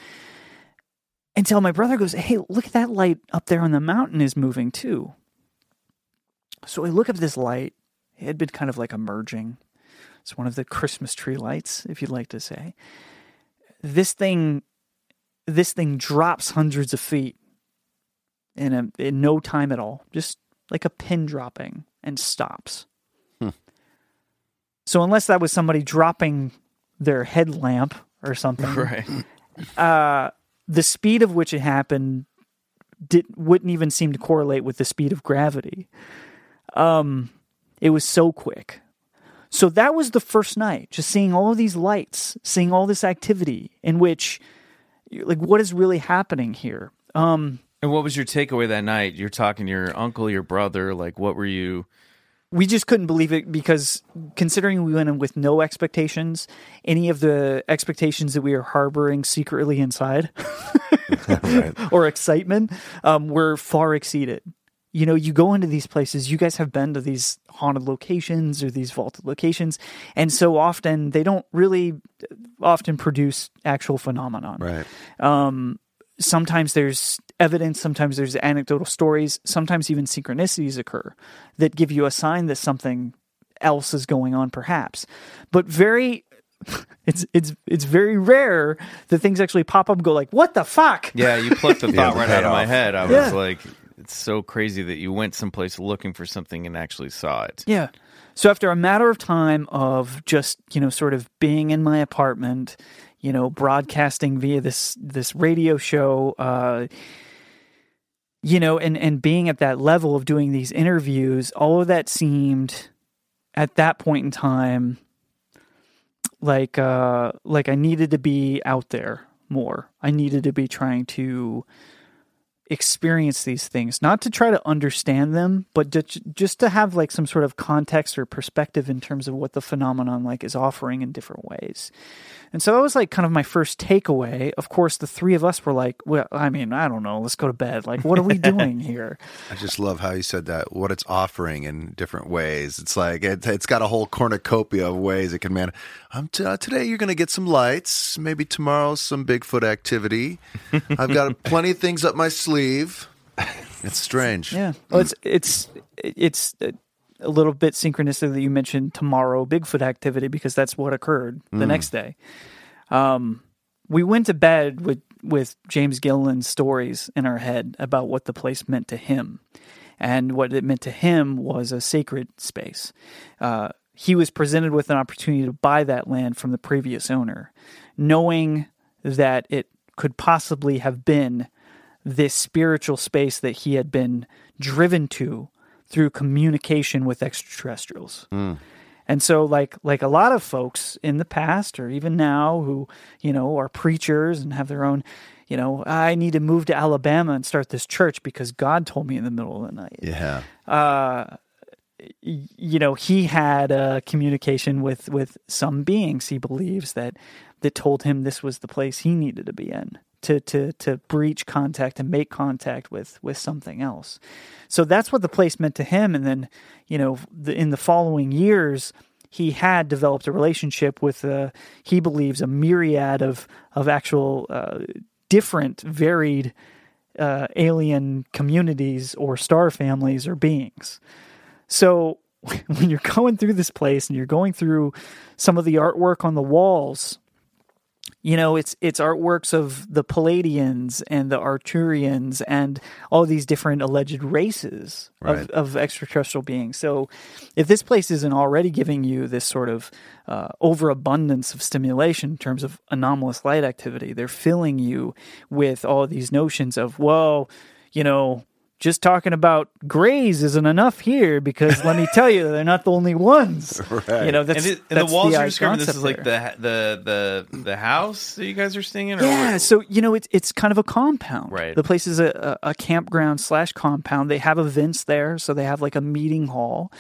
until my brother goes, Hey, look at that light up there on the mountain is moving too. So I look up this light. It had been kind of like emerging. It's one of the Christmas tree lights, if you'd like to say. This thing this thing drops hundreds of feet in a in no time at all. Just like a pin dropping and stops. So unless that was somebody dropping their headlamp or something, *laughs* Right. uh, the speed of which it happened did wouldn't even seem to correlate with the speed of gravity. Um, it was so quick. So that was the first night, just seeing all of these lights, seeing all this activity in which, like, what is really happening here? Um, And what was your takeaway that night? You're talking to your uncle, your brother. Like, what were you? We just couldn't believe it because considering we went in with no expectations, any of the expectations that we are harboring secretly inside *laughs* *laughs* or excitement um, were far exceeded. You know, you go into these places, you guys have been to these haunted locations or these vaulted locations, and so often they don't really often produce actual phenomenon Right. um, sometimes there's evidence, sometimes there's anecdotal stories, sometimes even synchronicities occur that give you a sign that something else is going on, perhaps. But very, *laughs* it's it's it's very rare that things actually pop up and go like, "What the fuck?" Yeah, you plucked the *laughs* thought the right head out of my head. I Yeah. was like, it's so crazy that you went someplace looking for something and actually saw it. Yeah. So after a matter of time of just, you know, sort of being in my apartment, you know, broadcasting via this this radio show, uh you know, and and being at that level of doing these interviews, all of that seemed at that point in time like uh like I needed to be out there more. I needed to be trying to experience these things, not to try to understand them, but to, just to have like some sort of context or perspective in terms of what the phenomenon like is offering in different ways. And so that was like kind of my first takeaway. Of course, the three of us were like, well, I mean, I don't know, let's go to bed. Like, what are we *laughs* doing here? I just love how you said that. What it's offering in different ways. It's like it, it's got a whole cornucopia of ways it can man. I'm t- uh, today you're going to get some lights. Maybe tomorrow some Bigfoot activity. I've got *laughs* plenty of things up my sleeve. It's strange. Yeah. Well, it's it's it's a little bit synchronistic that you mentioned tomorrow Bigfoot activity because that's what occurred the next day. Um, we went to bed with with James Gilliland's stories in our head about what the place meant to him, and what it meant to him was a sacred space. Uh, he was presented with an opportunity to buy that land from the previous owner, knowing that it could possibly have been this spiritual space that he had been driven to through communication with extraterrestrials. And so like like a lot of folks in the past or even now who, you know, are preachers and have their own, you know, I need to move to Alabama and start this church because God told me in the middle of the night. Yeah. Uh you know, he had a communication with with some beings he believes that that told him this was the place he needed to be in to to to breach contact and make contact with with something else. So that's what the place meant to him and then, you know, the, in the following years he had developed a relationship with he believes a myriad of of actual uh, different varied uh, alien communities or star families or beings. So *laughs* when you're going through this place and you're going through some of the artwork on the walls, you know, it's it's artworks of the Pleiadians and the Arcturians and all these different alleged races Right. of, of extraterrestrial beings. So, if this place isn't already giving you this sort of uh, overabundance of stimulation in terms of anomalous light activity, they're filling you with all these notions of, whoa, you know, just talking about grays isn't enough here because let me tell you, they're not the only ones. *laughs* You know, that's, and, it, and that's the walls the you're describing, this is like the the the the house that you guys are staying in. Or Yeah, what? so you know it's it's kind of a compound. Right. The place is a, a, a campground slash compound. They have events there, so they have like a meeting hall.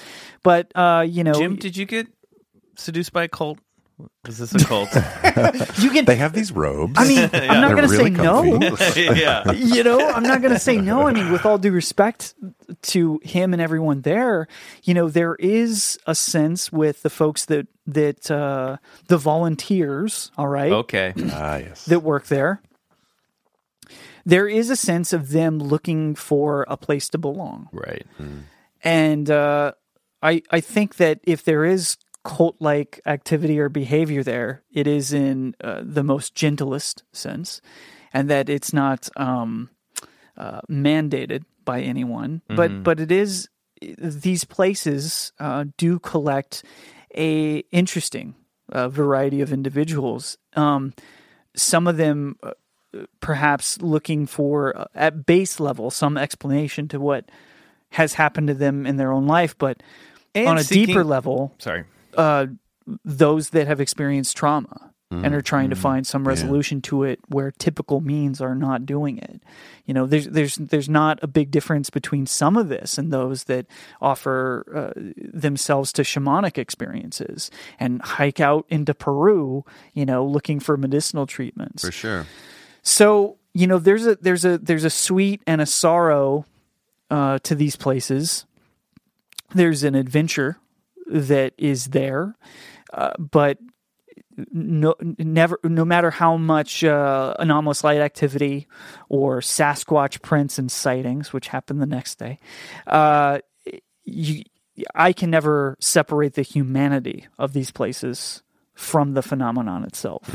But uh, you know, Jim, did you get seduced by a cult? Is this a cult? *laughs* you can. They have these robes. I mean, *laughs* I'm not They're going to really say no. *laughs* yeah. you know, I'm not going to say no. I mean, with all due respect to him and everyone there, you know, there is a sense with the folks that that uh, the volunteers, all right, Okay. ah, yes. that work there. There is a sense of them looking for a place to belong. Right. And uh, I I think that if there is cult like activity or behavior there, it is in uh, the most gentlest sense, and that it's not um, uh, mandated by anyone. But but it is these places uh, do collect a interesting uh, variety of individuals. Um, some of them uh, perhaps looking for uh, at base level some explanation to what has happened to them in their own life but And on a seeking- deeper level Sorry. Uh, those that have experienced trauma Mm-hmm. and are trying to find some resolution to it where typical means are not doing it you know there's there's there's not a big difference between some of this and those that offer uh, themselves to shamanic experiences and hike out into Peru you know looking for medicinal treatments For sure. so you know, there's a there's a there's a sweet and a sorrow uh, to these places. There's an adventure that is there, uh, but no never no matter how much uh, anomalous light activity or Sasquatch prints and sightings, which happened the next day, uh, you, I can never separate the humanity of these places from the phenomenon itself.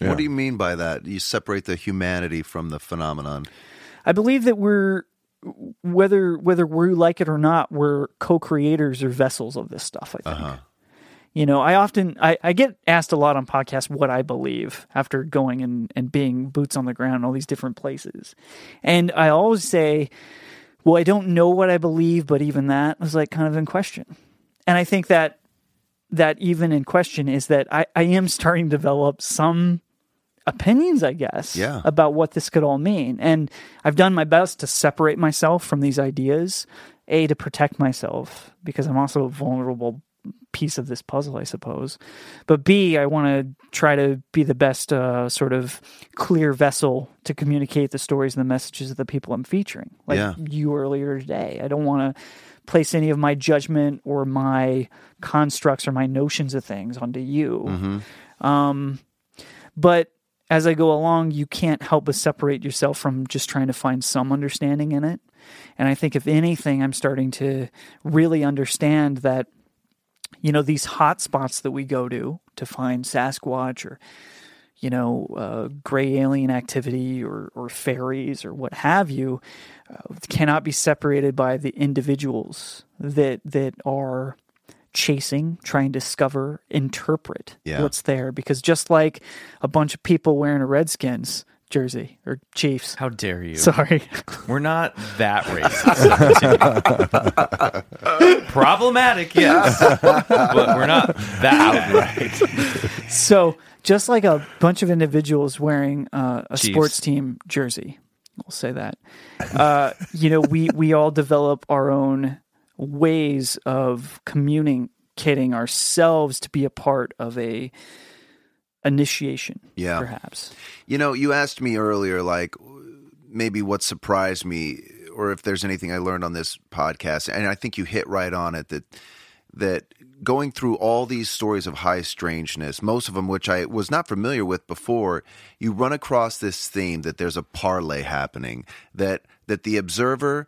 Yeah. What do you mean by that? You separate the humanity from the phenomenon. I believe that we're whether whether we like it or not, we're co-creators or vessels of this stuff. I think. Uh-huh. You know, I often I, I get asked a lot on podcasts what I believe after going and, and being boots on the ground in all these different places. And I always say, Well, I don't know what I believe, but even that was like kind of in question. And I think that that even in question is that I, I am starting to develop some opinions, I guess, Yeah. about what this could all mean. And I've done my best to separate myself from these ideas, A, to protect myself, because I'm also a vulnerable piece of this puzzle, I suppose. But B, I want to try to be the best uh, sort of clear vessel to communicate the stories and the messages of the people I'm featuring, like Yeah. you earlier today. I don't want to place any of my judgment or my constructs or my notions of things onto you. Um, but as I go along, you can't help but separate yourself from just trying to find some understanding in it. And I think, if anything, I'm starting to really understand that, you know, these hot spots that we go to to find Sasquatch or, you know, uh, gray alien activity or, or fairies or what have you, uh, cannot be separated by the individuals that that are chasing, trying to discover, interpret Yeah. what's there. Because just like a bunch of people wearing a Redskins jersey or Chiefs, How dare you? sorry, *laughs* We're not that racist. *laughs* Problematic, yes, but we're not that outright. so just like a bunch of individuals wearing uh, a Chiefs. sports team jersey, we'll say that. Uh, you know, we we all develop our own ways of communicating ourselves to be a part of a initiation. Yeah. perhaps. You know, you asked me earlier, like maybe what surprised me, or if there's anything I learned on this podcast, and I think you hit right on it that that going through all these stories of high strangeness, most of them which I was not familiar with before, you run across this theme that there's a parlay happening, that that the observer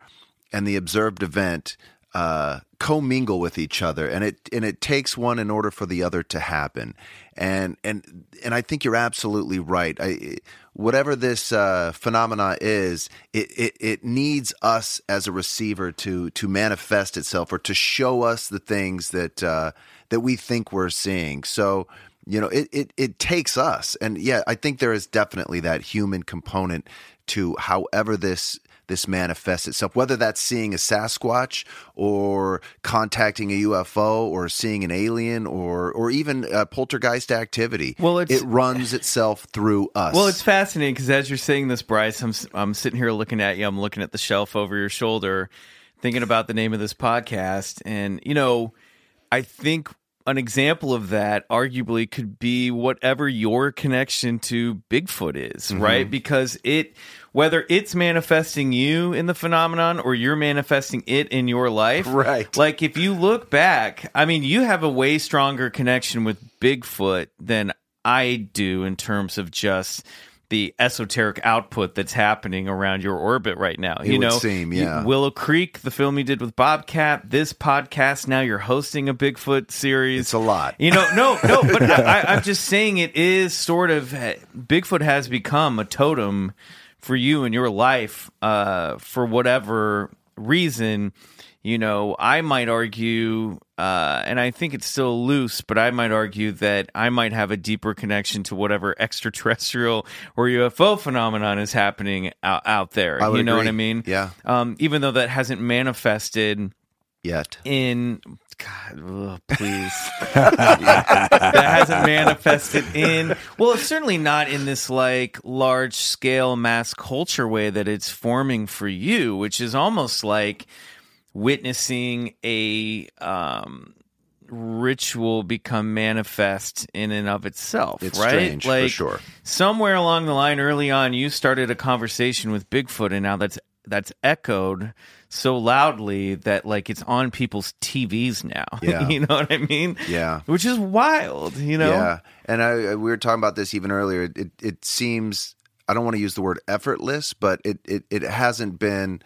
and the observed event uh, commingle with each other, and it and it takes one in order for the other to happen. And and and I think you're absolutely right. I, whatever this uh, phenomena is, it, it it needs us as a receiver to to manifest itself or to show us the things that uh, that we think we're seeing. So you know, it, it it takes us, and yeah, I think there is definitely that human component to however this this manifests itself, whether that's seeing a Sasquatch or contacting a UFO or seeing an alien or or even uh, poltergeist activity. Well, it's- it runs itself through us. Well, it's fascinating because as you're saying this, Bryce, I'm I'm sitting here looking at you. I'm looking at the shelf over your shoulder, thinking about the name of this podcast, and you know, I think an example of that arguably could be whatever your connection to Bigfoot is, Mm-hmm. right? Because it whether it's manifesting you in the phenomenon or you're manifesting it in your life. Right. Like if you look back, I mean, you have a way stronger connection with Bigfoot than I do in terms of just the esoteric output that's happening around your orbit right now. It you know, seem, yeah. Willow Creek, the film you did with Bobcat, this podcast. Now you're hosting a Bigfoot series. It's a lot. You know, no, no, *laughs* but I, I'm just saying it is sort of Bigfoot has become a totem for you in your life uh, for whatever reason. You know, I might argue, uh, and I think it's still loose, but I might argue that I might have a deeper connection to whatever *laughs* extraterrestrial or UFO phenomenon is happening out, out there. I would you know what. I mean? Yeah. Um, even though that hasn't manifested yet. in God, please. *laughs* that hasn't manifested in well, it's certainly not in this like large scale mass culture way that it's forming for you, which is almost like witnessing a um ritual become manifest in and of itself, It's right? strange, for like sure. somewhere along the line early on you started a conversation with Bigfoot and now that's that's echoed so loudly that like it's on people's TVs now. *laughs* Yeah. you know what I mean? Yeah. Which is wild, you know? Yeah, and I, I- we were talking about this even earlier. It it seems I don't want to use the word effortless, but it it, it hasn't been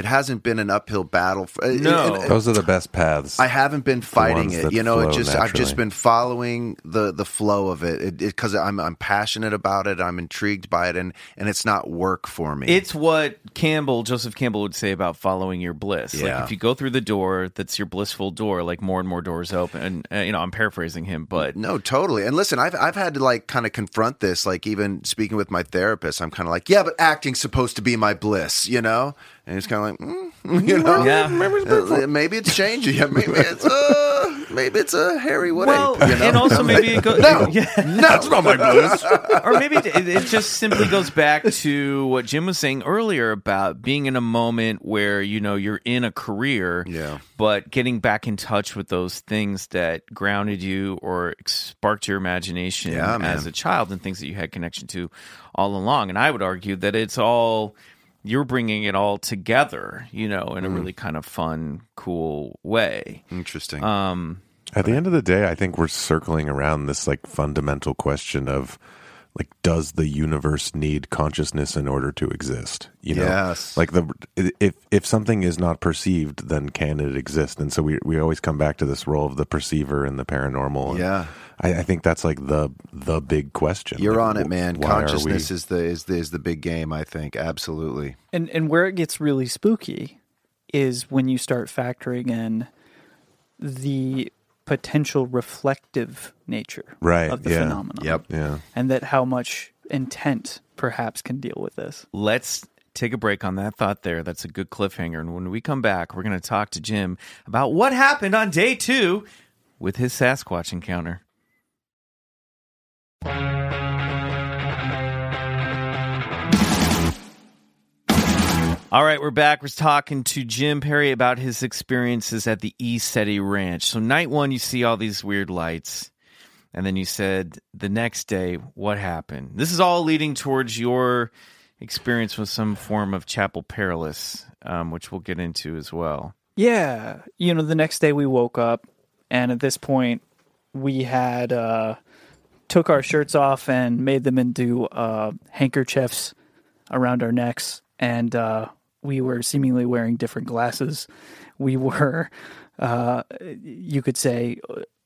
it hasn't been an uphill battle. For, No. and- Those are the best paths. I haven't been fighting it. You know, it flow just I've just been following the the flow of it because I'm I'm passionate about it. I'm intrigued by it, and and it's not work for me. It's what Campbell, Joseph Campbell would say about following your bliss. Yeah. Like if you go through the door, that's your blissful door, like more and more doors open. And, uh, you know, I'm paraphrasing him, but No, totally. And listen, I've I've had to like kind of confront this. Like even speaking with my therapist, I'm kind of like, yeah, but acting's supposed to be my bliss, you know. And he's kind of like, mm, *laughs* you know, Yeah. Uh, maybe it's changing. Yeah, maybe *laughs* it's. Uh, maybe it's a hairy wood Well, ape. You know? and also maybe it goes. no, *laughs* yeah. that's not my blues. or maybe it, it just simply goes back to what Jim was saying earlier about being in a moment where you know you're in a career, Yeah. but getting back in touch with those things that grounded you or sparked your imagination Yeah, as a child and things that you had connection to all along. And I would argue that it's all you're bringing it all together, you know, in a Mm. really kind of fun, cool way. Interesting. Um, At the end of the day, I think we're circling around this like fundamental question of like does the universe need consciousness in order to exist? You know, Yes. like the if if something is not perceived, then can it exist? And so we we always come back to this role of the perceiver and the paranormal. And Yeah. I, I think that's like the the big question. You're Like, on it, man. why are Consciousness is the is the is the big game. I think absolutely. And and where it gets really spooky is when you start factoring in the potential reflective nature Right, of the yeah. phenomenon. Yep. yeah. And that how much intent perhaps can deal with this. let's take a break on that thought there. That's a good cliffhanger. And when we come back, we're going to talk to Jim about what happened on day two with his Sasquatch encounter. All right, we're back. We're talking to Jim Perry about his experiences at the ECETI Ranch. So, night one, you see all these weird lights. And then you said the next day, what happened? This is all leading towards your experience with some form of chapel perilous, um, which we'll get into as well. Yeah. You know, the next day we woke up and at this point we had uh took our shirts off and made them into uh handkerchiefs around our necks and uh we were seemingly wearing different glasses. We were uh you could say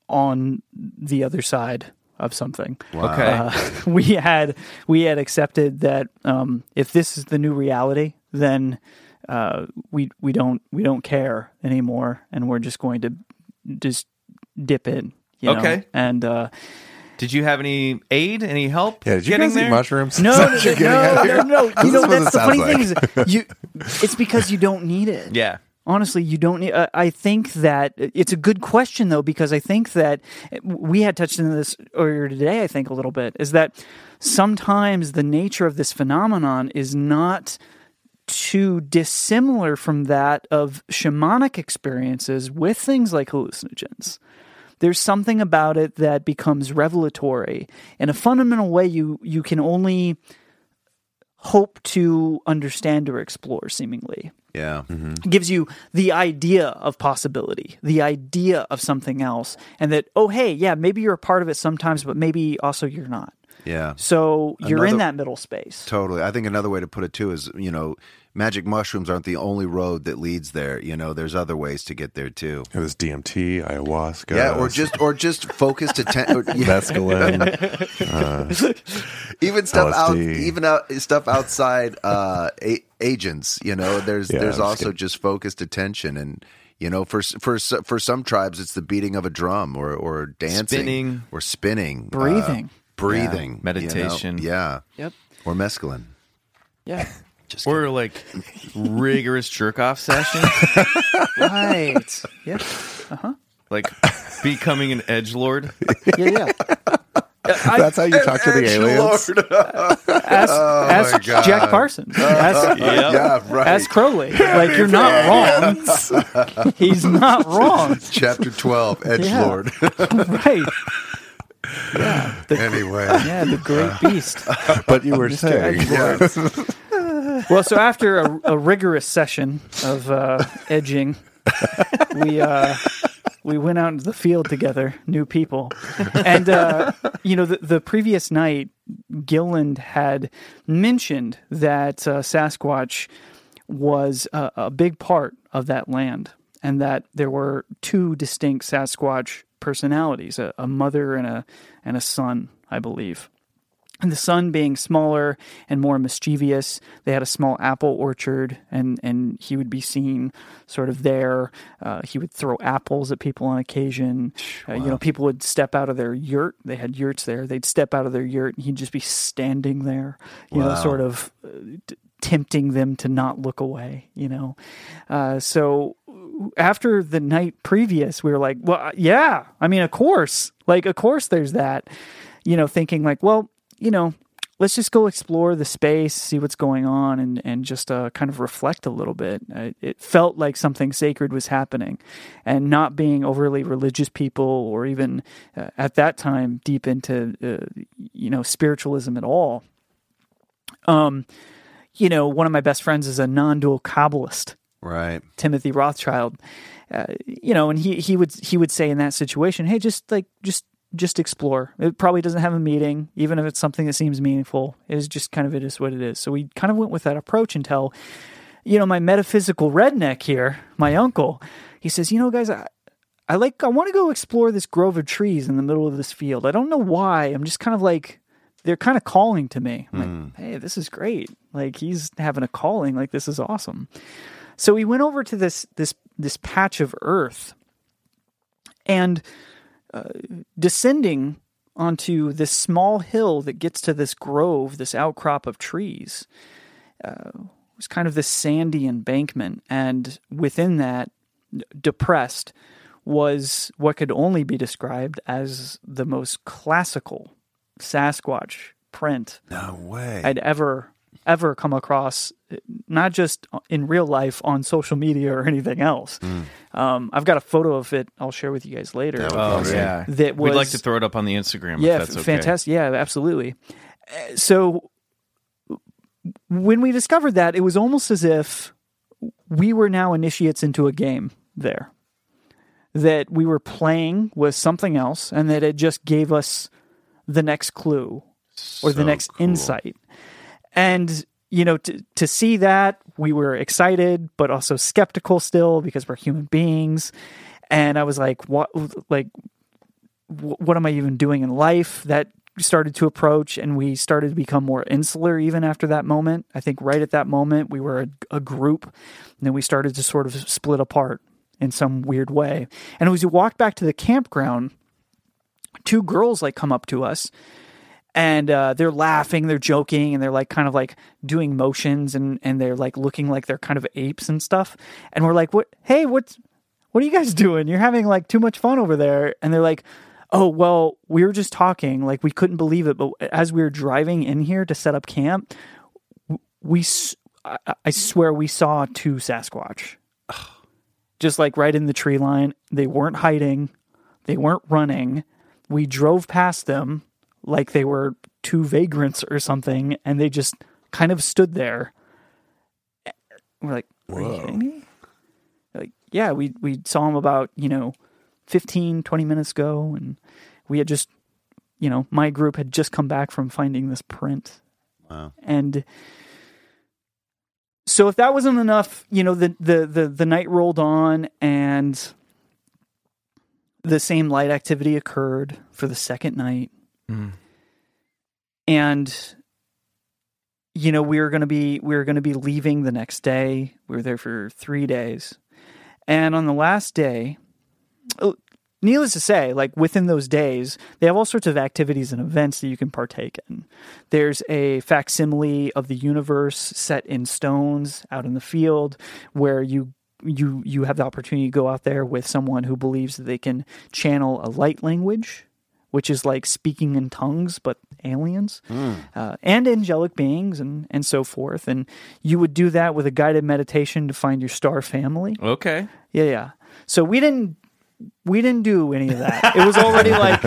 on the other side of something. Okay. Uh, *laughs* we had we had accepted that um, if this is the new reality, then uh, we we don't we don't care anymore, and we're just going to just dip in. You know? Okay. and uh, Did you have any aid, any help? Yeah, did you getting guys there? eat mushrooms? no, *laughs* no, that what you're no, no, no, no. *laughs* You know what that's the funny sounds thing is you. It's because you don't need it. Yeah. Honestly, you don't need. Uh, I think that it's a good question though because I think that we had touched on this earlier today. I think a little bit is that sometimes the nature of this phenomenon is not too dissimilar from that of shamanic experiences with things like hallucinogens. There's something about it that becomes revelatory in a fundamental way. You you can only hope to understand or explore, seemingly Yeah. Mm-hmm. gives you the idea of possibility, the idea of something else, and that, oh, hey, yeah, maybe you're a part of it sometimes, but maybe also you're not. Yeah. So you're in that middle space. Totally. I think another way to put it too is, you know, magic mushrooms aren't the only road that leads there. You know, there's other ways to get there too. It was DMT, ayahuasca. Yeah, or just or just focused attention. *laughs* mescaline. *laughs* even stuff out, even out, stuff outside uh, a- agents. You know, there's Yeah, there's I'm just also kidding. just focused attention, and you know, for for for some tribes, it's the beating of a drum or or dancing Spinning. or spinning, uh, Breathing. breathing, you know? Meditation. yeah, Yep. or mescaline. Yeah. *laughs* Just Or like rigorous jerk off session, *laughs* right. Yeah. Uh huh, like becoming an edge lord. *laughs* Yeah. Yeah. I, That's how you talk to the aliens. ask ask Jack Parsons. Ask, Yep. yeah, right. ask Crowley. Like, you're not wrong. He's not wrong. Chapter twelve, Edge Lord. Right. Yeah. The, anyway, yeah, the great beast. *laughs* But you were saying, *laughs* Well, so after a, a rigorous session of uh, edging, *laughs* we uh, we went out into the field together, new people, and uh, you know the, the previous night, Gilliland had mentioned that uh, Sasquatch was a, a big part of that land, and that there were two distinct Sasquatch personalities, a, a mother and a and a son, I believe. And the son being smaller and more mischievous, they had a small apple orchard, and, and he would be seen sort of there. Uh, he would throw apples at people on occasion. Uh, you know, people would step out of their yurt. They had yurts there. They'd step out of their yurt, and he'd just be standing there, you know, sort of uh, t- tempting them to not look away. You know, uh, so after the night previous, we were like, well, yeah, I mean, of course, like, of course, there's that, you know, thinking like, well, you know, let's just go explore the space, see what's going on, and and just uh, kind of reflect a little bit. Uh, it felt like something sacred was happening, and not being overly religious people, or even uh, at that time deep into uh, you know spiritualism at all. Um, you know, one of my best friends is a non-dual Kabbalist. Right. Timothy Rothschild, uh, you know, and he he would he would say in that situation, hey, just like just just explore. It probably doesn't have a meaning, even if it's something that seems meaningful. It is just kind of it is what it is. So we kind of went with that approach until, you know, my metaphysical redneck here, my uncle, he says, you know, guys, I, I like I want to go explore this grove of trees in the middle of this field. I don't know why. I'm just kind of like they're kind of calling to me. I'm like, hey, this is great. Like he's having a calling. Like this is awesome. So we went over to this this this patch of earth, and uh, descending onto this small hill that gets to this grove, this outcrop of trees, uh, was kind of this sandy embankment, and within that, depressed, was what could only be described as the most classical Sasquatch print No way. I'd ever ever come across, not just in real life on social media or anything else. Um, I've got a photo of it. I'll share with you guys later. Oh yeah, That we'd like to throw it up on the Instagram. yeah, if that's okay. fantastic. Yeah, absolutely. Uh, So when we discovered that, it was almost as if we were now initiates into a game there. That we were playing with something else, and that it just gave us the next clue or the next cool. insight. And you know, to to see that, we were excited, but also skeptical still because we're human beings. And I was like, what? Like, what am I even doing in life? That started to approach, and we started to become more insular even after that moment. I think right at that moment, we were a, a group, and then we started to sort of split apart in some weird way. And as we walked back to the campground, two girls like come up to us and uh, they're laughing, they're joking, and they're like kind of like doing motions and and they're like looking like they're kind of apes and stuff. And we're like, "What? Hey, what's what are you guys *laughs* doing? You're having like too much fun over there." And they're like, "Oh, well, we were just talking. Like we couldn't believe it, but as we were driving in here to set up camp, we I swear we saw two Sasquatch." *sighs* Just like right in the tree line. They weren't hiding. They weren't running. We drove past them like they were two vagrants or something, and they just kind of stood there. We're like, are you kidding me? Like, yeah, we we saw them about you know 15, 20 minutes ago, and we had just, you know, my group had just come back from finding this print, Wow. and so if that wasn't enough, you know, the the the, the night rolled on and the same light activity occurred for the second night. And you know, we were going to be we were going to be leaving the next day. We were there for 3 days. And on the last day, oh, needless to say, like within those days, they have all sorts of activities and events that you can partake in. There's a facsimile of the universe set in stones out in the field where you you you have the opportunity to go out there with someone who believes that they can channel a light language, which is like speaking in tongues but aliens uh, and angelic beings and and so forth. And you would do that with a guided meditation to find your star family. Okay. Yeah, yeah. So we didn't we didn't do any of that. It was already *laughs* like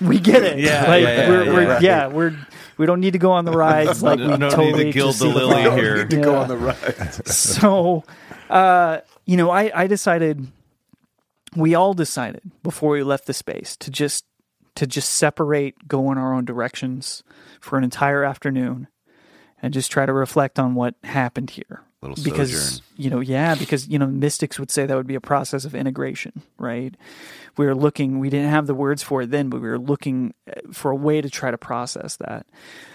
we get it. Yeah, like yeah, yeah, we're, yeah. we're yeah we're we don't need to go on the rides. Like we No need to totally gild just the see lily fire. here. to go on the ride. *laughs* So, uh, you know, I I decided we all decided before we left the space to just to just separate, go in our own directions for an entire afternoon, and just try to reflect on what happened here. Little because sojourn. you know, yeah, because you know, mystics would say that would be a process of integration, right? We were looking, we didn't have the words for it then, but we were looking uh, for a way to try to process that.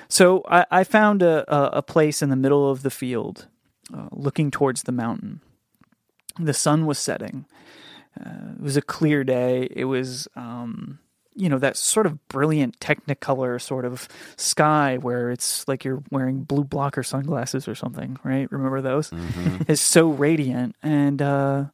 So I, I found a, a, a place in the middle of the field, uh, looking towards the mountain. The sun was setting. Uh, it was a clear day. It was, um, you know, that sort of brilliant Technicolor sort of sky where it's like you're wearing blue blocker sunglasses or something, right? Remember those? It's so radiant, and uh,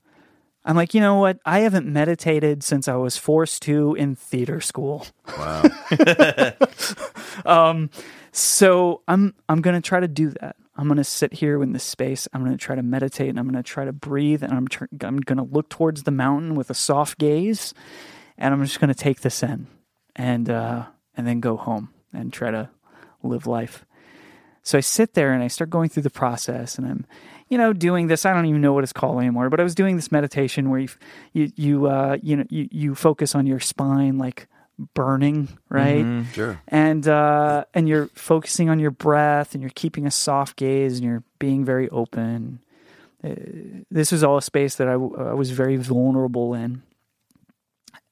I'm like, you know what? I haven't meditated since I was forced to in theater school. Wow. *laughs* um, So I'm I'm gonna try to do that. I'm gonna sit here in this space. I'm gonna try to meditate, and I'm gonna try to breathe, and I'm tr- I'm gonna look towards the mountain with a soft gaze, and I'm just gonna take this in, and uh, and then go home and try to live life. So I sit there and I start going through the process, and I'm, you know, doing this. I don't even know what it's called anymore, but I was doing this meditation where you, you, you, uh, you know, you, you focus on your spine like burning, right? Sure. and uh, and you're focusing on your breath and you're keeping a soft gaze and you're being very open. Uh, this was all a space that I, w- I was very vulnerable in,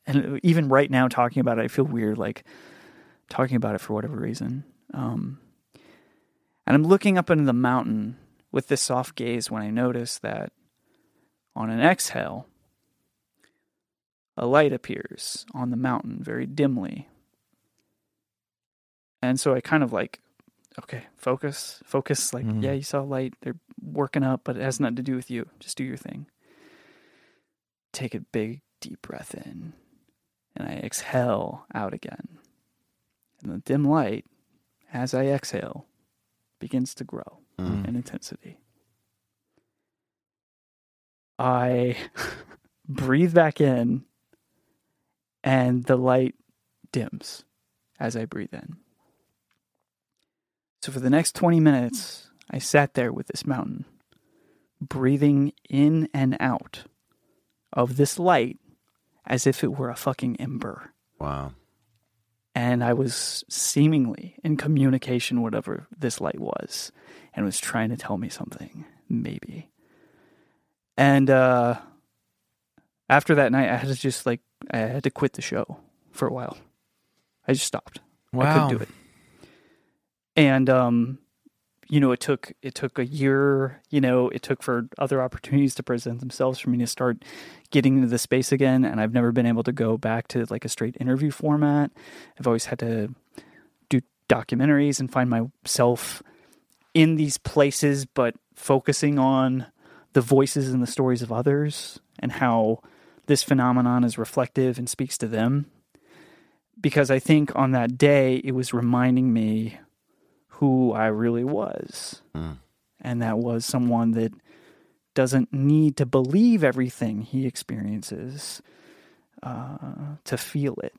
and even right now talking about it, I feel weird like talking about it for whatever reason. Um, and I'm looking up into the mountain with this soft gaze when I notice that on an exhale, a light appears on the mountain very dimly. And so I kind of like, okay, focus, focus. Like, yeah, you saw a light. They're working up, but it has nothing to do with you. Just do your thing. Take a big, deep breath in, and I exhale out again. And the dim light, as I exhale, begins to grow mm. in intensity. I *laughs* breathe back in, and the light dims as I breathe in. So for the next 20 minutes, I sat there with this mountain, breathing in and out of this light as if it were a fucking ember. Wow. And I was seemingly in communication, whatever this light was, and was trying to tell me something, maybe. And uh, after that night, I had to just like, I had to quit the show for a while. I just stopped. Wow. I couldn't do it. And um, you know, it took it took a year. You know, it took for other opportunities to present themselves for me to start getting into the space again. And I've never been able to go back to like a straight interview format. I've always had to do documentaries and find myself in these places, but focusing on the voices and the stories of others and how this phenomenon is reflective and speaks to them because I think on that day it was reminding me who I really was. And that was someone that doesn't need to believe everything he experiences uh, to feel it.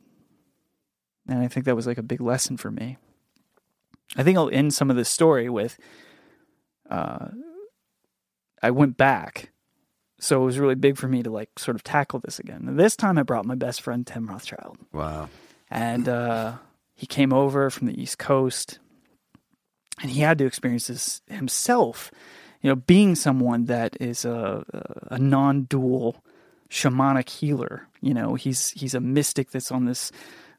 And I think that was like a big lesson for me. I think I'll end some of this story with uh, I went back. So it was really big for me to like sort of tackle this again. And this time I brought my best friend Tim Rothschild Wow. and uh, he came over from the East Coast, and he had to experience this himself. You know, being someone that is a, a non-dual shamanic healer. You know, he's he's a mystic that's on this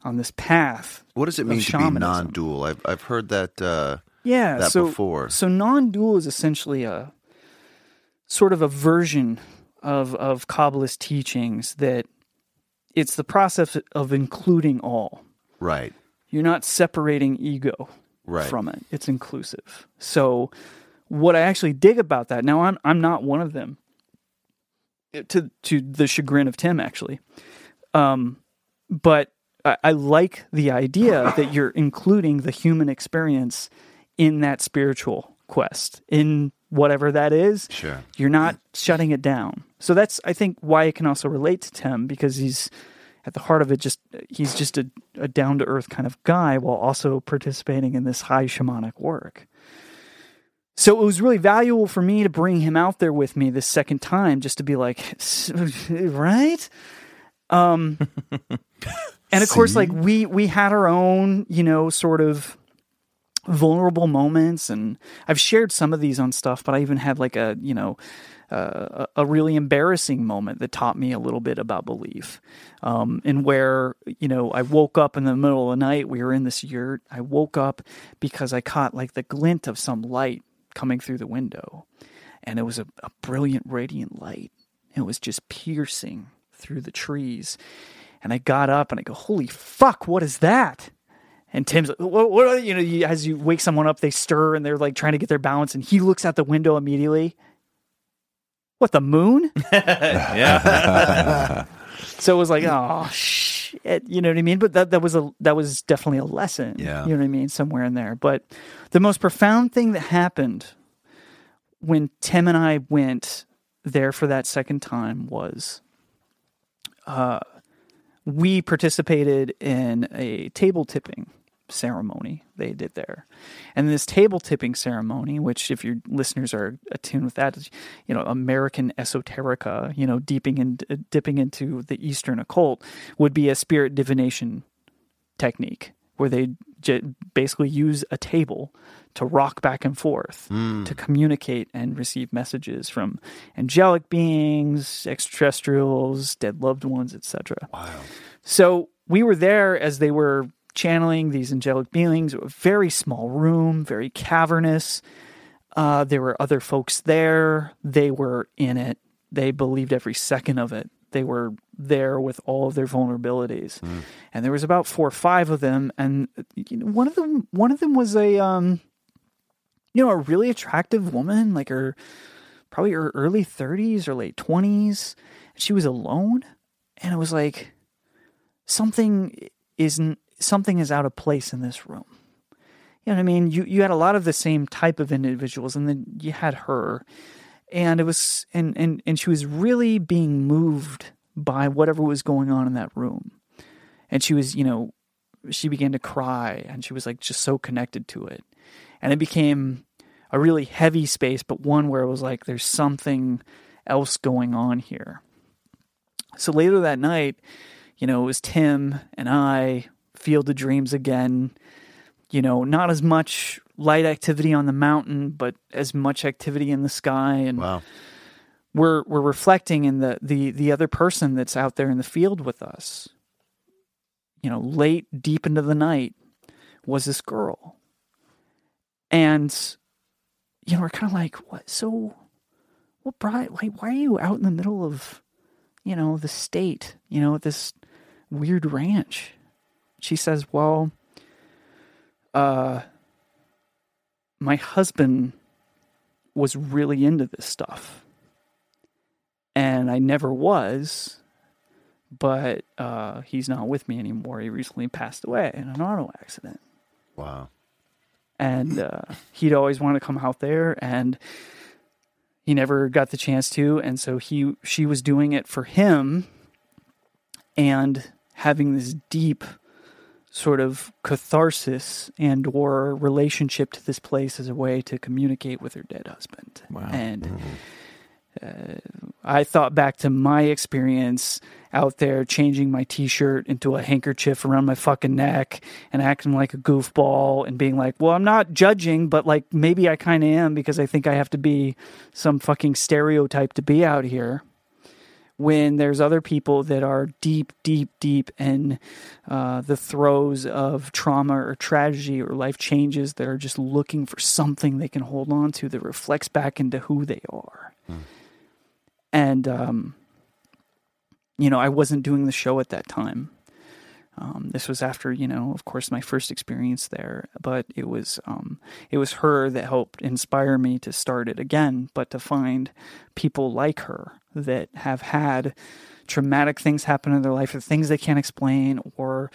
on this path. What does it mean to be non-dual? I've I've heard that. Uh, Yeah, that so, before. So non-dual is essentially a sort of a version of of Kabbalist teachings that it's the process of including all. right. You're not separating ego Right. from it. It's inclusive. So what I actually dig about that now I'm I'm not one of them. To to the chagrin of Tim actually. Um but I, I like the idea *laughs* that you're including the human experience in that spiritual quest, in whatever that is. Sure. You're not shutting it down. So that's I think why it can also relate to Tim because he's at the heart of it just he's just a, a down to earth kind of guy while also participating in this high shamanic work. So it was really valuable for me to bring him out there with me this second time just to be like *laughs* right? Um *laughs* and of course like we we had our own, you know, sort of vulnerable moments and I've shared some of these on stuff, but I even had like a, you know, a really embarrassing moment that taught me a little bit about belief. Um, and where, you know, I woke up in the middle of the night, we were in this yurt. I woke up because I caught like the glint of some light coming through the window. And it was a, a brilliant, radiant light. It was just piercing through the trees. And I got up and I go, holy fuck, what is that? And Tim's like, what, you know, you, as you wake someone up, they stir and they're like trying to get their balance. And he looks out the window immediately what the moon? *laughs* yeah. *laughs* so it was like, oh shit, you know what I mean? But that that was a that was definitely a lesson. Yeah. you know what I mean, somewhere in there. But the most profound thing that happened when Tim and I went there for that second time was, uh, we participated in a table tipping ceremony they did there. And this table tipping ceremony, which if your listeners are attuned with that, is, you know, American esoterica, you know, deeping in, uh, dipping into the Eastern occult, would be a spirit divination technique where they j- basically use a table to rock back and forth hmm. to communicate and receive messages from angelic beings, extraterrestrials, dead loved ones, etc. Wow. So we were there as they were channeling these angelic beings. A very small room, very cavernous. Uh, there were other folks there. They were in it. They believed every second of it. They were there with all of their vulnerabilities, and there was about four or five of them. And you know, one of them, one of them was a, um, you know, a really attractive woman, like her, probably her early thirties or late twenties. She was alone, and it was like something isn't something is out of place in this room. You know what I mean? You you had a lot of the same type of individuals, and then you had her, and it was and and and she was really being moved by whatever was going on in that room, and she was you know she began to cry, and she was like just so connected to it, and it became a really heavy space, but one where it was like there's something else going on here. So later that night, you know, it was Tim and I, Field of Dreams again. You know, not as much light activity on the mountain, but as much activity in the sky. And Wow. we're we're reflecting in the the the other person that's out there in the field with us. You know, late deep into the night was this girl. And you know, we're kind of like, what so what brought like why are you out in the middle of you know, the state, you know, this weird ranch? She says, "Well, uh my husband was really into this stuff. And I never was, but uh, he's not with me anymore. He recently passed away in an auto accident. Wow. And uh, he'd always want to come out there, and he never got the chance to. And so he, she was doing it for him, and having this deep sort of catharsis and or relationship to this place as a way to communicate with her dead husband. Wow. And uh, I thought back to my experience out there changing my t-shirt into a handkerchief around my fucking neck and acting like a goofball and being like, "Well, I'm not judging, but like maybe I kind of am because I think I have to be some fucking stereotype to be out here." When there's other people that are deep, deep, deep in uh, the throes of trauma or tragedy or life changes that are just looking for something they can hold on to that reflects back into who they are. And, um, you know, I wasn't doing the show at that time. Um, this was after, you know, of course, my first experience there, but it was um, it was her that helped inspire me to start it again. But to find people like her that have had traumatic things happen in their life, or things they can't explain, or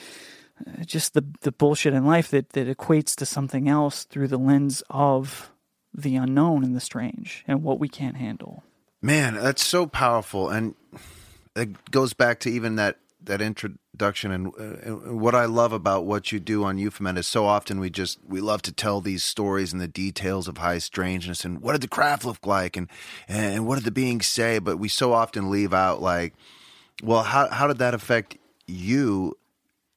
uh, just the the bullshit in life that that equates to something else through the lens of the unknown and the strange and what we can't handle. Man, that's so powerful, and it goes back to even that that introduction and, and what I love about what you do on Euphomet is so often we just we love to tell these stories and the details of high strangeness and what did the craft look like and and what did the beings say, but we so often leave out like, well, how how did that affect you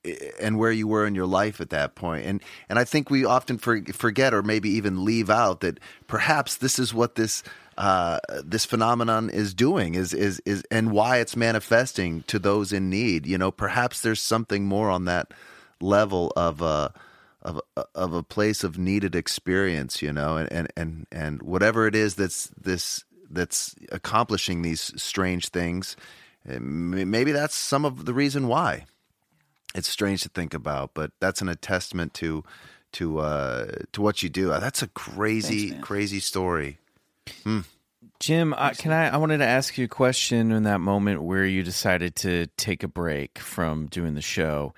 eh, and where you were in your life at that. And and I think we often for, forget or maybe even leave out that perhaps this is what this uh, this phenomenon is doing is is is and why it's manifesting to those in need. You know, perhaps there's something more on that level of a of of a place of needed experience. You know, and and and and whatever it is that's this that's accomplishing these strange things. eh, Maybe that's some of the reason why it's strange to think about, but that's an attestament to to uh, to what you do. Uh, That's a crazy, Thanks, crazy story. Jim, uh, can I? I wanted to ask you a question in that moment where you decided to take a break from doing the show,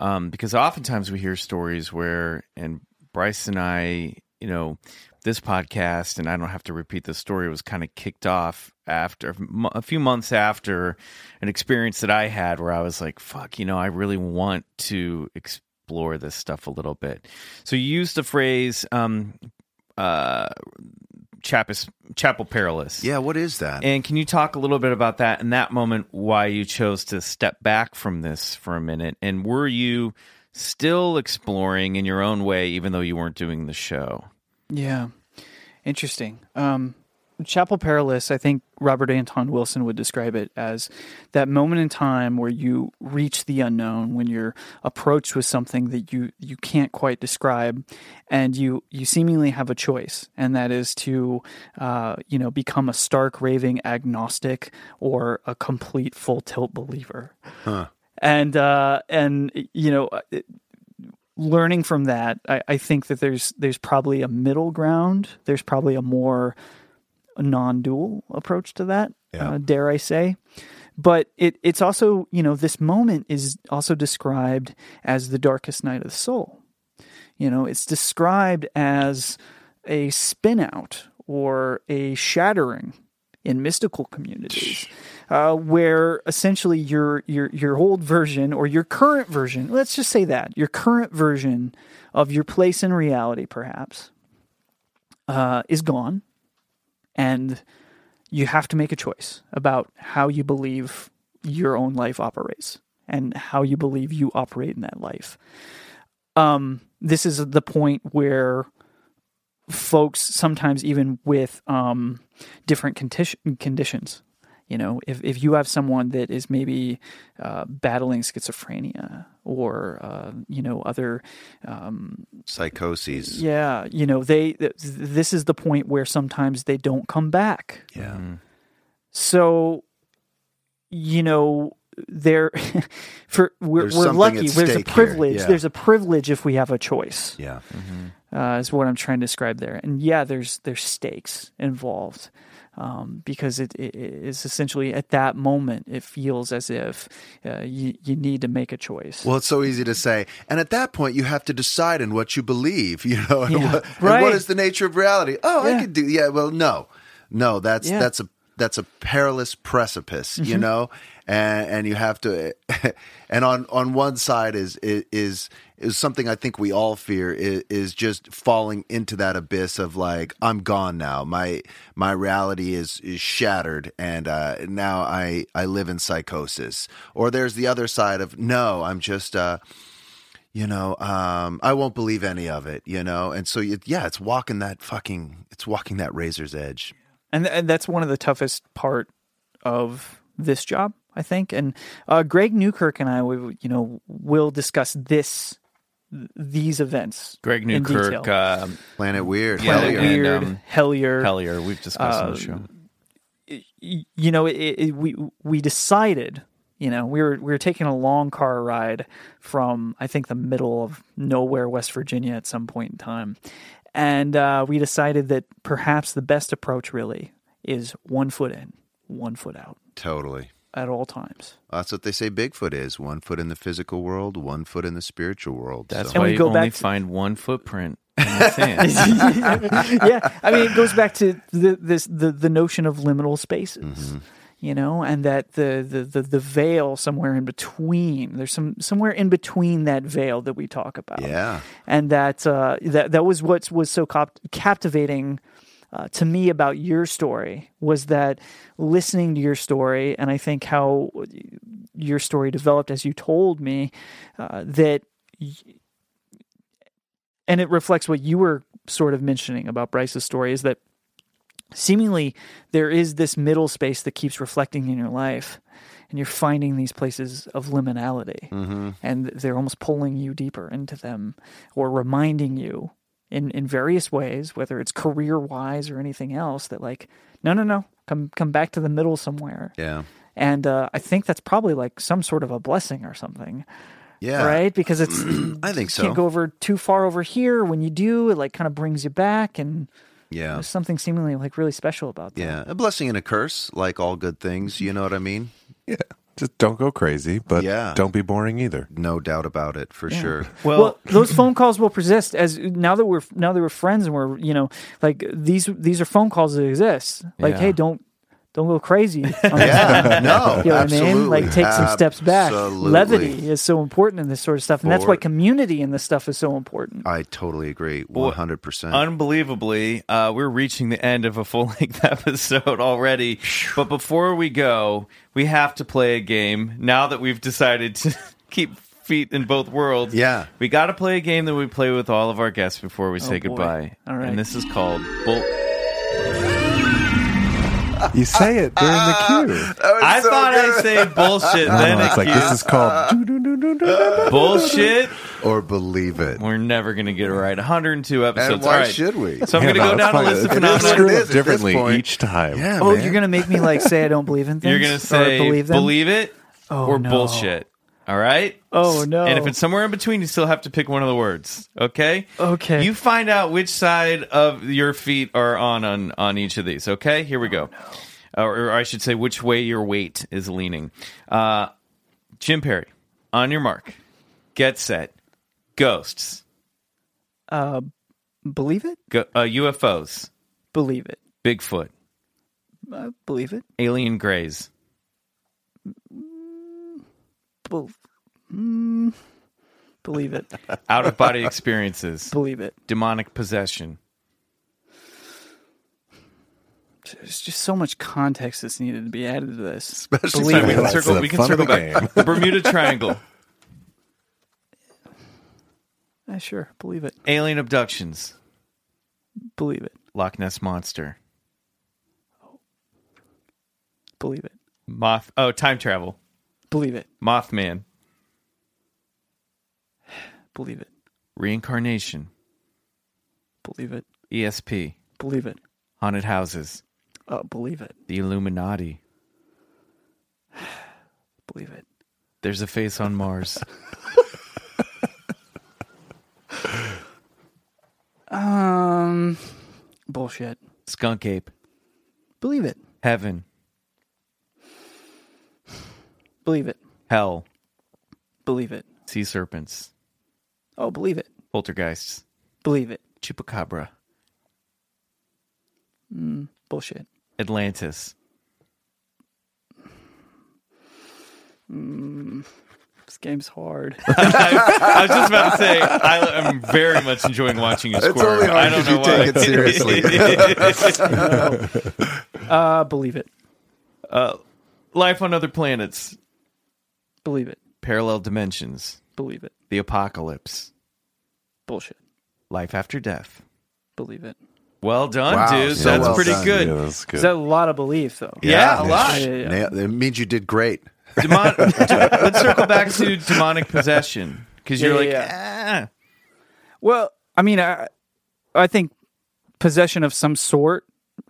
um, because oftentimes we hear stories where, and Bryce and I, you know, this podcast, and I don't have to repeat the story, was kind of kicked off after a few months after an experience that I had where I was like, "Fuck," you know, I really want to explore this stuff a little bit. So you used the phrase. Um, uh, Chapis, Chapel Perilous. Yeah, what is that? And can you talk a little bit about that and that moment, why you chose to step back from this for a minute? And were you still exploring in your own way, even though you weren't doing the show? Yeah, interesting. Um, Chapel Perilous, I think Robert Anton Wilson would describe it as that moment in time where you reach the unknown, when you're approached with something that you you can't quite describe, and you you seemingly have a choice, and that is to uh, you know become a stark raving agnostic or a complete full tilt believer, Huh. and uh, and you know. It, learning from that, I, I think that there's there's probably a middle ground. There's probably a more non-dual approach to that. Yeah. Uh, dare I say? But it it's also you know this moment is also described as the darkest night of the soul. You know, it's described as a spin out or a shattering in mystical communities, uh, where essentially your your your old version or your current version, let's just say that your current version of your place in reality, perhaps, uh, is gone, and you have to make a choice about how you believe your own life operates and how you believe you operate in that life. Um, this is the point where folks sometimes even with um, different condition, conditions you know if, if you have someone that is maybe uh, battling schizophrenia or uh, you know other um, Psychoses. yeah you know they th- this is the point where sometimes they don't come back Yeah. so you know there *laughs* for we're, we're lucky there's a privilege yeah. there's a privilege if we have a choice Yeah. uh, is what I'm trying to describe there. And yeah, there's there's stakes involved um, because it, it is essentially at that moment it feels as if uh, you you need to make a choice. Well, it's so easy to say. And at that point, you have to decide in what you believe, *laughs* you know, and, Yeah, what, and right. what is the nature of reality? Oh, I could do, yeah, well, no, no, that's, Yeah. that's a, that's a perilous precipice, you Mm-hmm. know, and, and you have to, *laughs* and on, on one side is, is, is something I think we all fear is, is just falling into that abyss of like, I'm gone now. My, my reality is, is shattered. And, uh, now I, I live in psychosis. Or there's the other side of, no, I'm just, uh, you know, um, I won't believe any of it, you know? And so, you, yeah, it's walking that fucking, it's walking that razor's edge. and, and that's one of the toughest part of this job, I think. And uh, Greg Newkirk and I, we, you know, will discuss this these events. Greg Newkirk, uh, Planet Weird. Planet Hellier. and, um, Hellier, Hellier, we've discussed on the show. you know, it, it, we we decided, you know, we were we were taking a long car ride from I think the middle of nowhere, West Virginia, at some point in time, and uh, we decided that perhaps the best approach really is one foot in, one foot out Totally. At all times. That's what they say Bigfoot is one foot in the physical world, one foot in the spiritual world. That's So- And why we you go only to- find one footprint *laughs* in the sand. *laughs* yeah, I mean, it goes back to the this the the notion of liminal spaces. Mm-hmm. You know, and that the, the, the, the veil somewhere in between. There's some somewhere in between that veil that we talk about. Yeah. and that uh, that that was what was so cap- captivating uh, to me about your story was that listening to your story, and I think how your story developed as you told me uh, that, y- and it reflects what you were sort of mentioning about Bryce's story is that seemingly there is this middle space that keeps reflecting in your life and you're finding these places of liminality. And they're almost pulling you deeper into them or reminding you in, in various ways whether it's career wise or anything else that like no no no come come back to the middle somewhere Yeah. and uh, i think that's probably like some sort of a blessing or something Yeah. right because it's *clears throat* I think you can't so. go over too far over here when you do it like kind of brings you back and Yeah. There's something seemingly like really special about that. Yeah, a blessing and a curse, like all good things. You know what I mean? *laughs* Yeah. Just don't go crazy, but Yeah. don't be boring either. No doubt about it, for sure. Well, *clears throat* those phone calls will persist as now that we're now that we're friends and we're you know like these these are phone calls that exist. Like, Yeah. hey, don't don't go crazy. on *laughs* *laughs* Yeah, no, You know what I mean? Like take some steps back. Absolutely. Levity is so important in this sort of stuff, and that's why community in this stuff is so important. I totally agree, one hundred percent. Unbelievably, uh, we're reaching the end of a full length *laughs* episode already. But before we go, we have to play a game. Now that we've decided to keep feet in both worlds, Yeah. we got to play a game that we play with all of our guests before we say Oh, boy. goodbye. All right. And this is called Bull. You say it during the cue. I thought I'd say bullshit, then No, it's like this is called. bullshit. or believe it. We're never going to get it right. 102 episodes. And why All right. should we? So I'm Yeah, going to no, go down a list of It is phenomena. screwed It is up differently each time. Yeah, Oh, man. you're gonna make me like say I don't believe in things. You're going to Or say believe them. it Oh, or no. bullshit. All right? Oh no! And if it's somewhere in between, you still have to pick one of the words. Okay. Okay. You find out which side of your feet are on on, on each of these. Okay. Here we Oh, go. or, or I should say, which way your weight is leaning. Uh, Jim Perry, on your mark, get set, ghosts, uh, believe it, go, uh, UFOs, believe it, Bigfoot, uh, believe it, alien grays, Bel- mm, believe it, *laughs* out of body experiences, believe it. demonic possession. There's just so much context that's needed to be added to this. Especially believe we it. can That's circle. the We can circle back. The Bermuda Triangle, Uh, sure, believe it, alien abductions, believe it, Loch Ness monster, believe it, moth. Oh, time travel, believe it, Mothman, believe it, reincarnation, believe it, ESP, believe it, haunted houses, uh, believe it, the Illuminati. *sighs* believe it. There's a face on Mars. *laughs* Um, bullshit. Skunk ape. Believe it, Heaven. Believe it, Hell. believe it. Sea serpents. Oh, believe it, Poltergeists. believe it. Chupacabra. Hmm, bullshit. Atlantis. Hmm, this game's hard. *laughs* I was just about to say, I am very much enjoying watching you It's squirm. only hard I don't 'cause you know why. take it seriously. *laughs* *laughs* uh, believe it, uh, Life on other planets. Believe it, Parallel dimensions. believe it. The apocalypse. Bullshit. Life after death. Believe it. Well done, Wow, dude. so That's well pretty done. good. Yeah, that's good. Is that a lot of belief though? Yeah, a lot. Yeah, yeah, yeah. It means you did great. Demon- *laughs* let's circle back to demonic possession because you're Yeah, like, yeah, ah. Well, I mean, I, I think possession of some sort,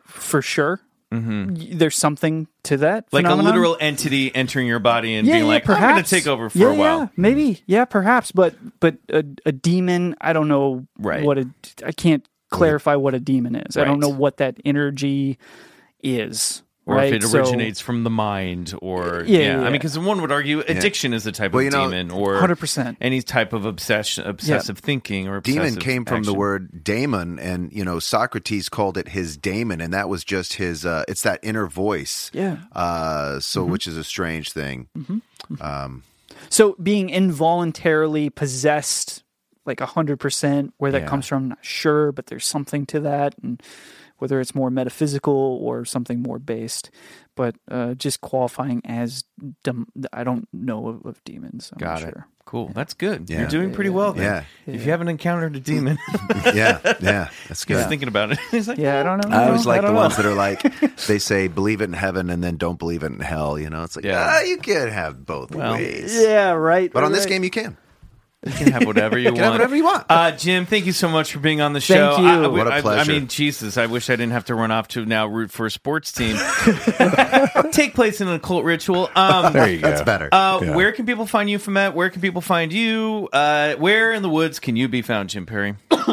for sure. Mm-hmm. There's something to that, like phenomenon. a literal entity entering your body and yeah, being yeah, like, perhaps. I'm going to take over for yeah, a while. Yeah, maybe, yeah, perhaps, but but a, a demon, I don't know Right. what a. I can't clarify what a demon is. I don't know what that energy is. Or right? if it So- originates from the mind, or Yeah, yeah, yeah, I mean, because one would argue addiction is a type Well, of you know, demon, or 100%. any type of obsession, obsessive thinking, or Demon came from the word daemon, and you know Socrates called it his daemon, and that was just his. Uh, it's that inner voice. Yeah. Uh, so, which is a strange thing. So being involuntarily possessed, like hundred percent, where that Yeah. comes from, not sure, but there's something to that, and whether it's more metaphysical or something more based, but uh, just qualifying as dem- I don't know of, of demons. I'm Got not it. sure. Cool. That's good. Yeah. You're doing pretty well. Then. Yeah. If you haven't encountered a demon, *laughs* yeah, yeah, that's good. he's good. thinking about it. *laughs* He's like, Yeah, I don't know. I always No, like the don't know. ones that are like *laughs* they say believe it in heaven and then don't believe it in hell. You know, it's like Yeah. ah, you can't have both Well, ways. Yeah, right. But on this right. game, you can. You can have whatever you *laughs* want. have whatever you want. Uh, Jim, thank you so much for being on the show. Thank you. I, I- What a I- I pleasure. mean, Jesus, I wish I didn't have to run off to now root for a sports team. *laughs* Take place in an occult ritual. Um, there you go. That's better. uh, Yeah. Where can people find you from at? Where can people find you? Uh, where in the woods can you be found, Jim Perry? *coughs*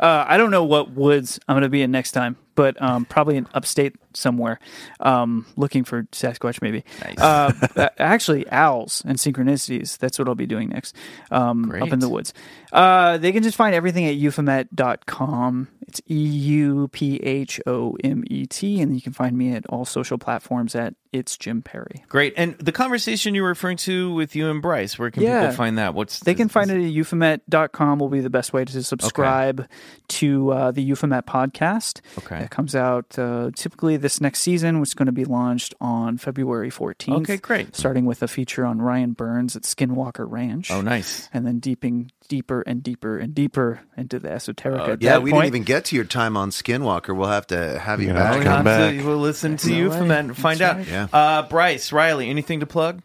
Uh, I don't know what woods I'm going to be in next time, but um, probably in upstate somewhere, um, looking for Sasquatch maybe. Nice. Uh, actually, owls and synchronicities. That's what I'll be doing next, um, up in the woods. Uh, they can just find everything at euphomet.com. It's E U P H O M E T, and you can find me at all social platforms at It's Jim Perry. Great. And the conversation you were referring to with you and Bryce, where can Yeah. people find that? What's They can find it at euphomet.com will be the best way to subscribe to uh, the Euphomet podcast. Okay. That comes out uh, typically this next season, which is going to be launched on February 14th. Okay, great. Starting with a feature on Ryan Burns at Skinwalker Ranch. Oh, nice. And then deeping deeper and deeper and deeper into the esoteric at Uh, Yeah, that we point. didn't even get to your time on Skinwalker. We'll have to have you Yeah, back. I'll We'll come have to- back. we'll listen to you from that and find out. Yeah. Uh, Bryce, Riley, anything to plug?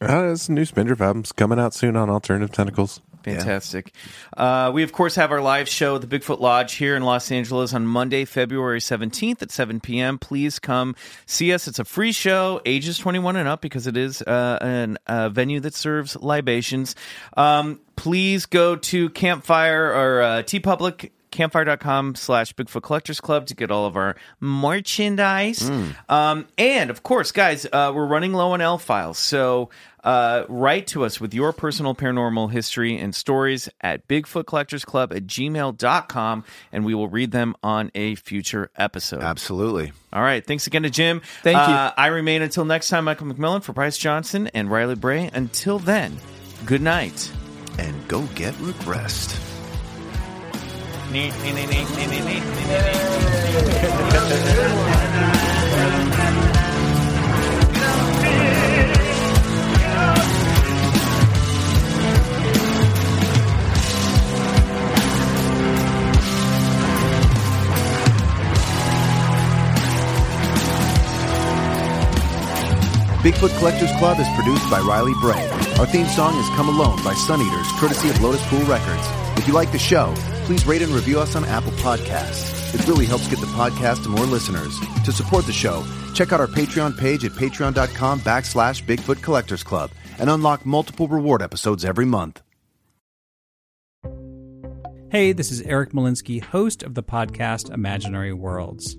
Uh, this new Spindrift album's coming out soon on Alternative Tentacles. Fantastic. Uh, we, of course, have our live show at the Bigfoot Lodge here in Los Angeles on Monday, February 17th at 7 p.m. Please come see us. It's a free show, ages 21 and up, because it is uh, an, a venue that serves libations. Um, please go to Campfire or uh, TeePublic. Campfire.com slash Bigfoot Collectors Club to get all of our merchandise. Um, and of course, guys, uh, we're running low on L files. So uh, write to us with your personal paranormal history and stories at Bigfoot Collectors Club at gmail.com and we will read them on a future episode. Absolutely. All right. Thanks again to Jim. Thank you. Uh, I remain until next time, Michael McMillan for Bryce Johnson and Riley Bray. Until then, good night. And go get regressed. Bigfoot Collectors Club is produced by Riley Bray. Our theme song is Come Alone by Suneaters, courtesy of Lotuspool Records. If you like the show, please rate and review us on Apple Podcasts. It really helps get the podcast to more listeners. To support the show, check out our Patreon page at patreon.com backslash Bigfoot Collectors Club and unlock multiple reward episodes every month. Hey, this is Eric Molinsky, host of the podcast Imaginary Worlds.